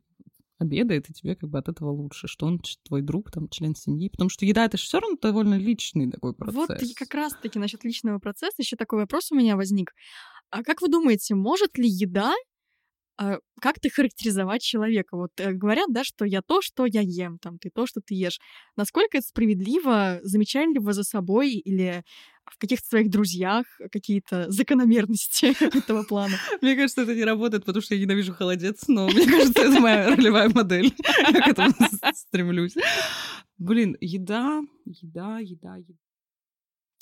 обедает, и тебе как бы от этого лучше, что он твой друг, там, член семьи. Потому что еда — это же все равно довольно личный такой процесс. Вот как раз-таки насчет личного процесса еще такой вопрос у меня возник. А как вы думаете, может ли еда как ты характеризовать человека? Вот э, говорят, да, что я то, что я ем, там, ты то, что ты ешь. Насколько это справедливо? Замечали ли вы за собой или в каких-то своих друзьях какие-то закономерности этого плана? Мне кажется, это не работает, потому что я ненавижу холодец, но мне кажется, это моя ролевая модель. Я к этому стремлюсь. Блин, еда, еда, еда, еда.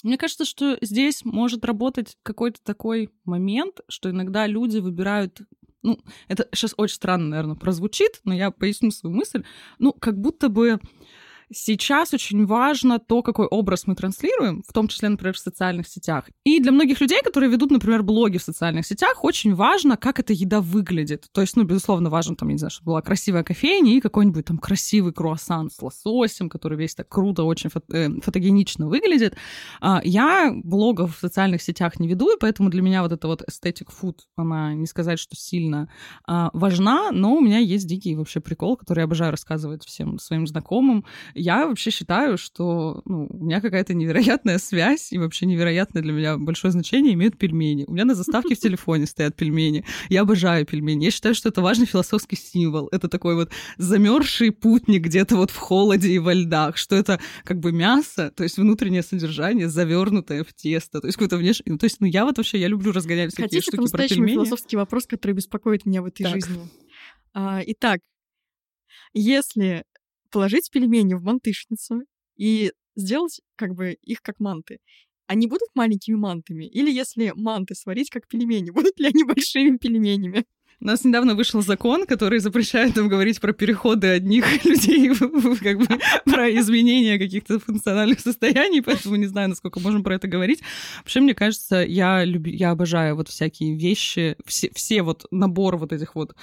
Мне кажется, что здесь может работать какой-то такой момент, что иногда люди выбирают ну, это сейчас очень странно, наверное, прозвучит, но я поясню свою мысль. Ну, как будто бы Сейчас очень важно то, какой образ мы транслируем, в том числе, например, в социальных сетях. И для многих людей, которые ведут, например, блоги в социальных сетях, очень важно, как эта еда выглядит. То есть, ну, безусловно, важно, там, не знаю, чтобы была красивая кофейня и какой-нибудь там красивый круассан с лососем, который весь так круто, очень фото- э, фотогенично выглядит. А, я блогов в социальных сетях не веду, и поэтому для меня вот эта вот эстетик food, она не сказать, что сильно а, важна, но у меня есть дикий вообще прикол, который я обожаю рассказывать всем своим знакомым я вообще считаю, что ну, у меня какая-то невероятная связь и вообще невероятное для меня большое значение имеют пельмени. У меня на заставке в телефоне стоят пельмени. Я обожаю пельмени. Я считаю, что это важный философский символ. Это такой вот замерзший путник где-то вот в холоде и во льдах, что это как бы мясо, то есть внутреннее содержание, завернутое в тесто, то есть какое-то внешнее... Ну, то есть, ну, я вот вообще, я люблю разгонять всякие Хотите штуки про пельмени. философский вопрос, который беспокоит меня в этой так. жизни? А, итак, если положить пельмени в мантышницу и сделать как бы их как манты. Они будут маленькими мантами? Или если манты сварить как пельмени, будут ли они большими пельменями? У нас недавно вышел закон, который запрещает нам говорить про переходы одних людей, как бы про изменения каких-то функциональных состояний, поэтому не знаю, насколько можем про это говорить. Вообще, мне кажется, я, люб... я обожаю вот всякие вещи, все, все вот набор вот этих вот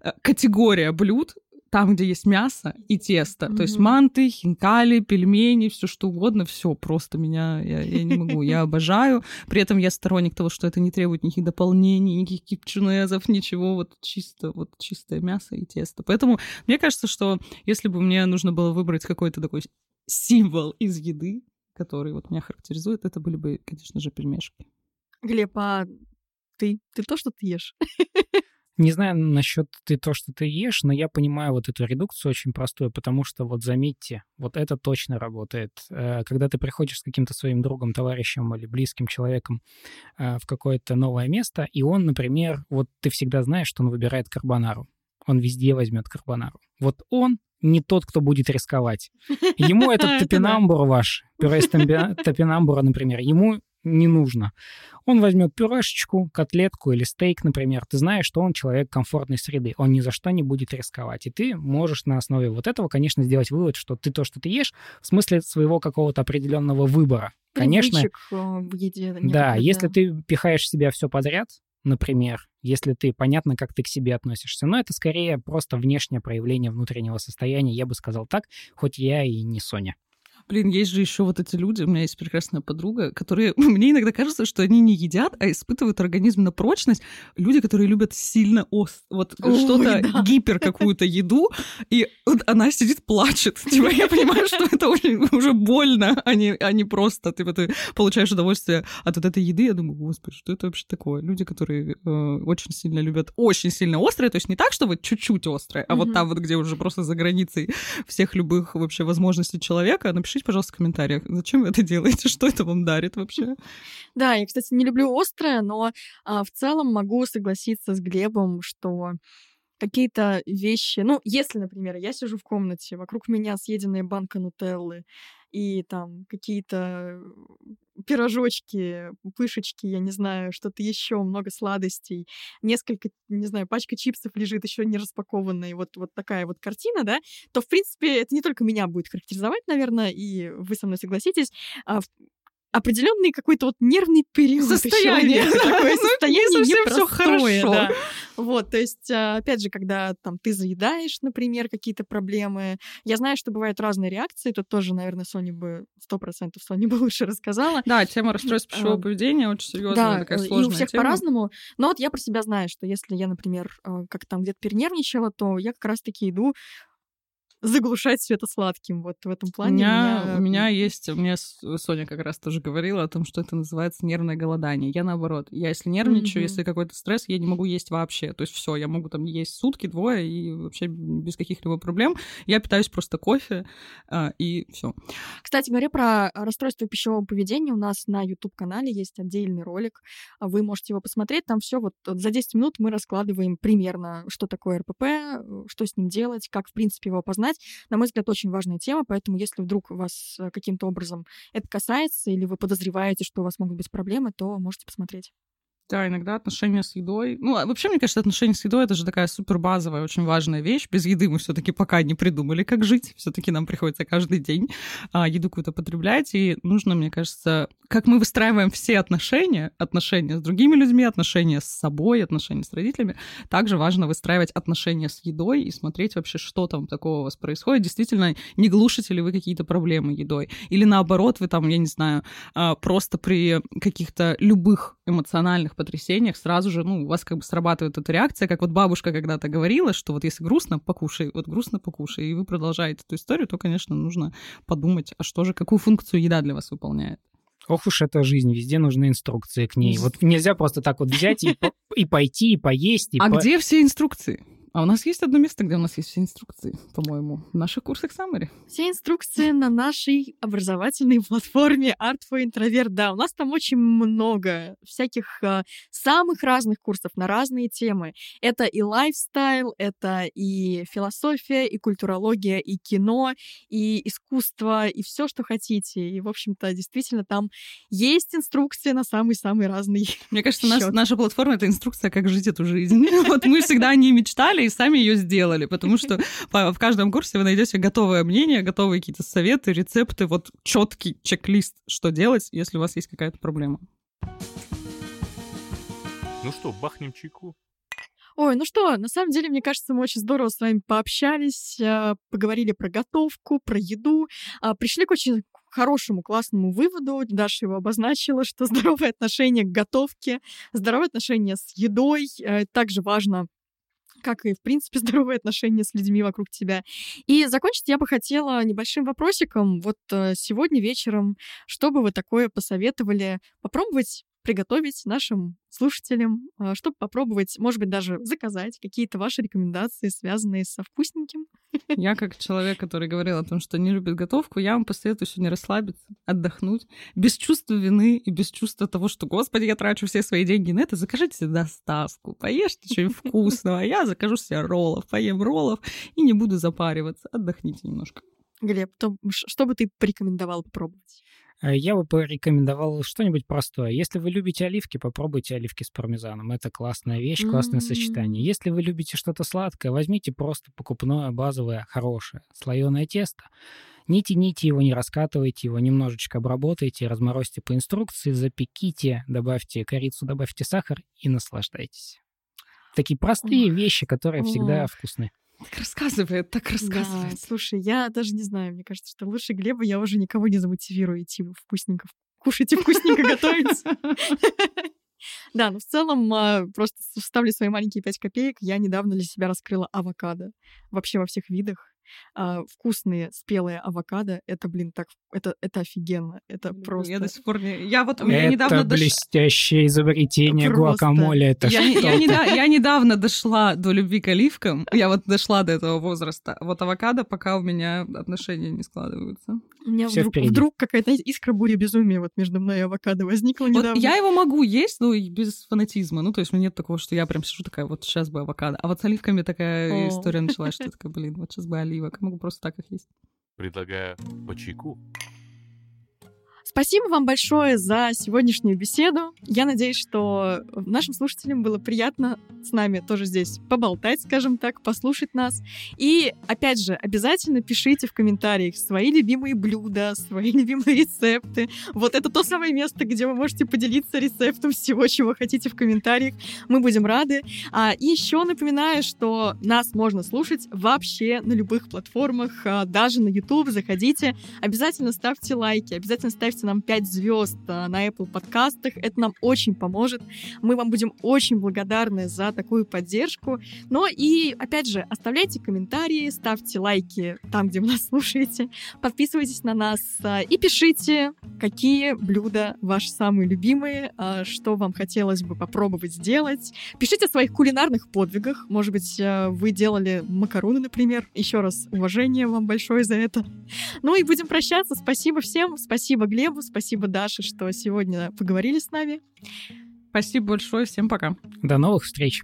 э, категория блюд, там, где есть мясо и тесто. Mm-hmm. То есть манты, хинкали, пельмени, все что угодно, все просто меня, я, я не могу, я обожаю. При этом я сторонник того, что это не требует никаких дополнений, никаких кипчунезов, ничего, вот чисто, вот чистое мясо и тесто. Поэтому мне кажется, что если бы мне нужно было выбрать какой-то такой символ из еды, который вот меня характеризует, это были бы, конечно же, пельмешки. Глеб, а ты, ты то, что ты ешь? Не знаю насчет ты то, что ты ешь, но я понимаю вот эту редукцию очень простую, потому что вот заметьте, вот это точно работает. Э, когда ты приходишь с каким-то своим другом, товарищем или близким человеком э, в какое-то новое место, и он, например, вот ты всегда знаешь, что он выбирает карбонару. Он везде возьмет карбонару. Вот он не тот, кто будет рисковать. Ему этот топинамбур ваш, пюре из топинамбура, например, ему не нужно. Он возьмет пюрешечку, котлетку или стейк, например. Ты знаешь, что он человек комфортной среды. Он ни за что не будет рисковать. И ты можешь на основе вот этого, конечно, сделать вывод, что ты то, что ты ешь, в смысле своего какого-то определенного выбора. Конечно. Э, в еде. Да, если ты пихаешь в себя все подряд, например, если ты понятно, как ты к себе относишься. Но это скорее просто внешнее проявление внутреннего состояния, я бы сказал так, хоть я и не Соня. Блин, есть же еще вот эти люди, у меня есть прекрасная подруга, которые, мне иногда кажется, что они не едят, а испытывают организм на прочность. Люди, которые любят сильно ост, вот что-то да. гипер какую-то еду, и вот она сидит, плачет. Типа, я понимаю, что это очень уже больно, а не, а не просто типа, ты получаешь удовольствие от вот этой еды. Я думаю, господи, что это вообще такое? Люди, которые э, очень сильно любят, очень сильно острое, то есть не так, что вот чуть-чуть острое, а mm-hmm. вот там вот, где уже просто за границей всех любых вообще возможностей человека, напишите напишите, пожалуйста, в комментариях, зачем вы это делаете, что это вам дарит вообще. Да, я, кстати, не люблю острое, но а, в целом могу согласиться с Глебом, что какие-то вещи, ну, если, например, я сижу в комнате, вокруг меня съеденная банка нутеллы, и там какие-то пирожочки, пышечки, я не знаю, что-то еще, много сладостей, несколько, не знаю, пачка чипсов лежит еще не распакованная, вот, вот такая вот картина, да, то, в принципе, это не только меня будет характеризовать, наверное, и вы со мной согласитесь, а определенный какой-то вот нервный период. Состояние. Такое состояние непростое. Да. Вот, то есть, а, опять же, когда там ты заедаешь, например, какие-то проблемы, я знаю, что бывают разные реакции, тут тоже, наверное, Соня бы, сто процентов Соня бы лучше рассказала. Да, тема расстройств пищевого поведения очень серьезная, такая сложная и у всех по-разному. Но вот я про себя знаю, что если я, например, а, как там где-то перенервничала, то я как раз-таки иду заглушать все это сладким. Вот в этом плане. У меня, меня... У меня есть, у меня Соня как раз тоже говорила о том, что это называется нервное голодание. Я наоборот, я если нервничаю, mm-hmm. если какой-то стресс, я не могу есть вообще. То есть все, я могу там есть сутки, двое и вообще без каких-либо проблем. Я питаюсь просто кофе а, и все. Кстати говоря, про расстройство пищевого поведения у нас на YouTube-канале есть отдельный ролик. Вы можете его посмотреть. Там все вот за 10 минут мы раскладываем примерно, что такое РПП, что с ним делать, как в принципе его познать знать. На мой взгляд, очень важная тема, поэтому если вдруг вас э, каким-то образом это касается, или вы подозреваете, что у вас могут быть проблемы, то можете посмотреть. Да, иногда отношения с едой. Ну, а вообще, мне кажется, отношения с едой это же такая супер базовая, очень важная вещь. Без еды мы все-таки пока не придумали, как жить. Все-таки нам приходится каждый день а, еду какую-то потреблять. И нужно, мне кажется, как мы выстраиваем все отношения, отношения с другими людьми, отношения с собой, отношения с родителями, также важно выстраивать отношения с едой и смотреть вообще, что там такого у вас происходит. Действительно, не глушите ли вы какие-то проблемы едой? Или наоборот, вы там, я не знаю, а, просто при каких-то любых эмоциональных потрясениях сразу же, ну, у вас как бы срабатывает эта реакция, как вот бабушка когда-то говорила, что вот если грустно, покушай, вот грустно, покушай, и вы продолжаете эту историю, то, конечно, нужно подумать, а что же, какую функцию еда для вас выполняет. Ох уж эта жизнь, везде нужны инструкции к ней. Вот нельзя просто так вот взять и, и пойти, и поесть. И а по... где все инструкции? А у нас есть одно место, где у нас есть все инструкции, по-моему, в наших курсах Summary. Все инструкции на нашей образовательной платформе Art for Introvert. Да, у нас там очень много всяких а, самых разных курсов на разные темы. Это и лайфстайл, это и философия, и культурология, и кино, и искусство, и все, что хотите. И, в общем-то, действительно, там есть инструкция на самый-самый разный Мне кажется, наш, наша платформа — это инструкция, как жить эту жизнь. Вот мы всегда о ней мечтали, и сами ее сделали, потому что в каждом курсе вы найдете готовое мнение, готовые какие-то советы, рецепты, вот четкий чек-лист, что делать, если у вас есть какая-то проблема. Ну что, бахнем чайку? Ой, ну что, на самом деле, мне кажется, мы очень здорово с вами пообщались, а, поговорили про готовку, про еду, а, пришли к очень хорошему, классному выводу. Даша его обозначила, что здоровое отношение к готовке, здоровое отношение с едой э, также важно как и, в принципе, здоровые отношения с людьми вокруг тебя. И закончить я бы хотела небольшим вопросиком. Вот э, сегодня вечером, что бы вы такое посоветовали попробовать приготовить нашим слушателям, а, чтобы попробовать, может быть, даже заказать какие-то ваши рекомендации, связанные со вкусненьким. Я, как человек, который говорил о том, что не любит готовку, я вам посоветую сегодня расслабиться, отдохнуть, без чувства вины и без чувства того, что, господи, я трачу все свои деньги на это, закажите себе доставку, поешьте что-нибудь вкусного, а я закажу себе роллов, поем роллов и не буду запариваться. Отдохните немножко. Глеб, то, что бы ты порекомендовал попробовать? Э, я бы порекомендовал что-нибудь простое. Если вы любите оливки, попробуйте оливки с пармезаном. Это классная вещь, классное mm-hmm. сочетание. Если вы любите что-то сладкое, возьмите просто покупное, базовое, хорошее, слоеное тесто. Не тяните его, не раскатывайте его, немножечко обработайте, разморозьте по инструкции, запеките, добавьте корицу, добавьте сахар и наслаждайтесь. Такие простые вещи, которые всегда вкусны. Так рассказывает, так рассказывает. Да, слушай, я даже не знаю, мне кажется, что лучше Глеба я уже никого не замотивирую идти вкусненько кушать и вкусненько готовить. Да, но в целом а, просто вставлю свои маленькие пять копеек. Я недавно для себя раскрыла авокадо. Вообще во всех видах а, вкусные спелые авокадо, это, блин, так, это, это офигенно, это просто... Я до сих пор не... Я вот у меня это недавно блестящее дош... изобретение просто... гуакамоле, это я, что я, я, я недавно дошла до любви к оливкам, я вот дошла до этого возраста. Вот авокадо пока у меня отношения не складываются. У меня вдруг, вдруг какая-то искра буря безумия вот между мной и авокадо возникла вот недавно. Я его могу есть, но без фанатизма. Ну, то есть у меня нет такого, что я прям сижу такая, вот сейчас бы авокадо. А вот с оливками такая О. история началась, что такая, блин, вот сейчас бы оливок. Могу просто так их есть. Предлагаю по чайку. Спасибо вам большое за сегодняшнюю беседу. Я надеюсь, что нашим слушателям было приятно с нами тоже здесь поболтать, скажем так, послушать нас. И, опять же, обязательно пишите в комментариях свои любимые блюда, свои любимые рецепты. Вот это то самое место, где вы можете поделиться рецептом всего, чего хотите в комментариях. Мы будем рады. А, и еще напоминаю, что нас можно слушать вообще на любых платформах, а, даже на YouTube. Заходите, обязательно ставьте лайки, обязательно ставьте поставьте нам 5 звезд э, на Apple подкастах. Это нам очень поможет. Мы вам будем очень благодарны за такую поддержку. Но и, опять же, оставляйте комментарии, ставьте лайки там, где вы нас слушаете, подписывайтесь на нас э, и пишите, какие блюда ваши самые любимые, э, что вам хотелось бы попробовать сделать. Пишите о своих кулинарных подвигах. Может быть, вы делали макароны, например. Еще раз уважение вам большое за это. Ну и будем прощаться. Спасибо всем. Спасибо, Глеб Глебу, спасибо Даше, что сегодня поговорили с нами. Спасибо большое, всем пока. До новых встреч.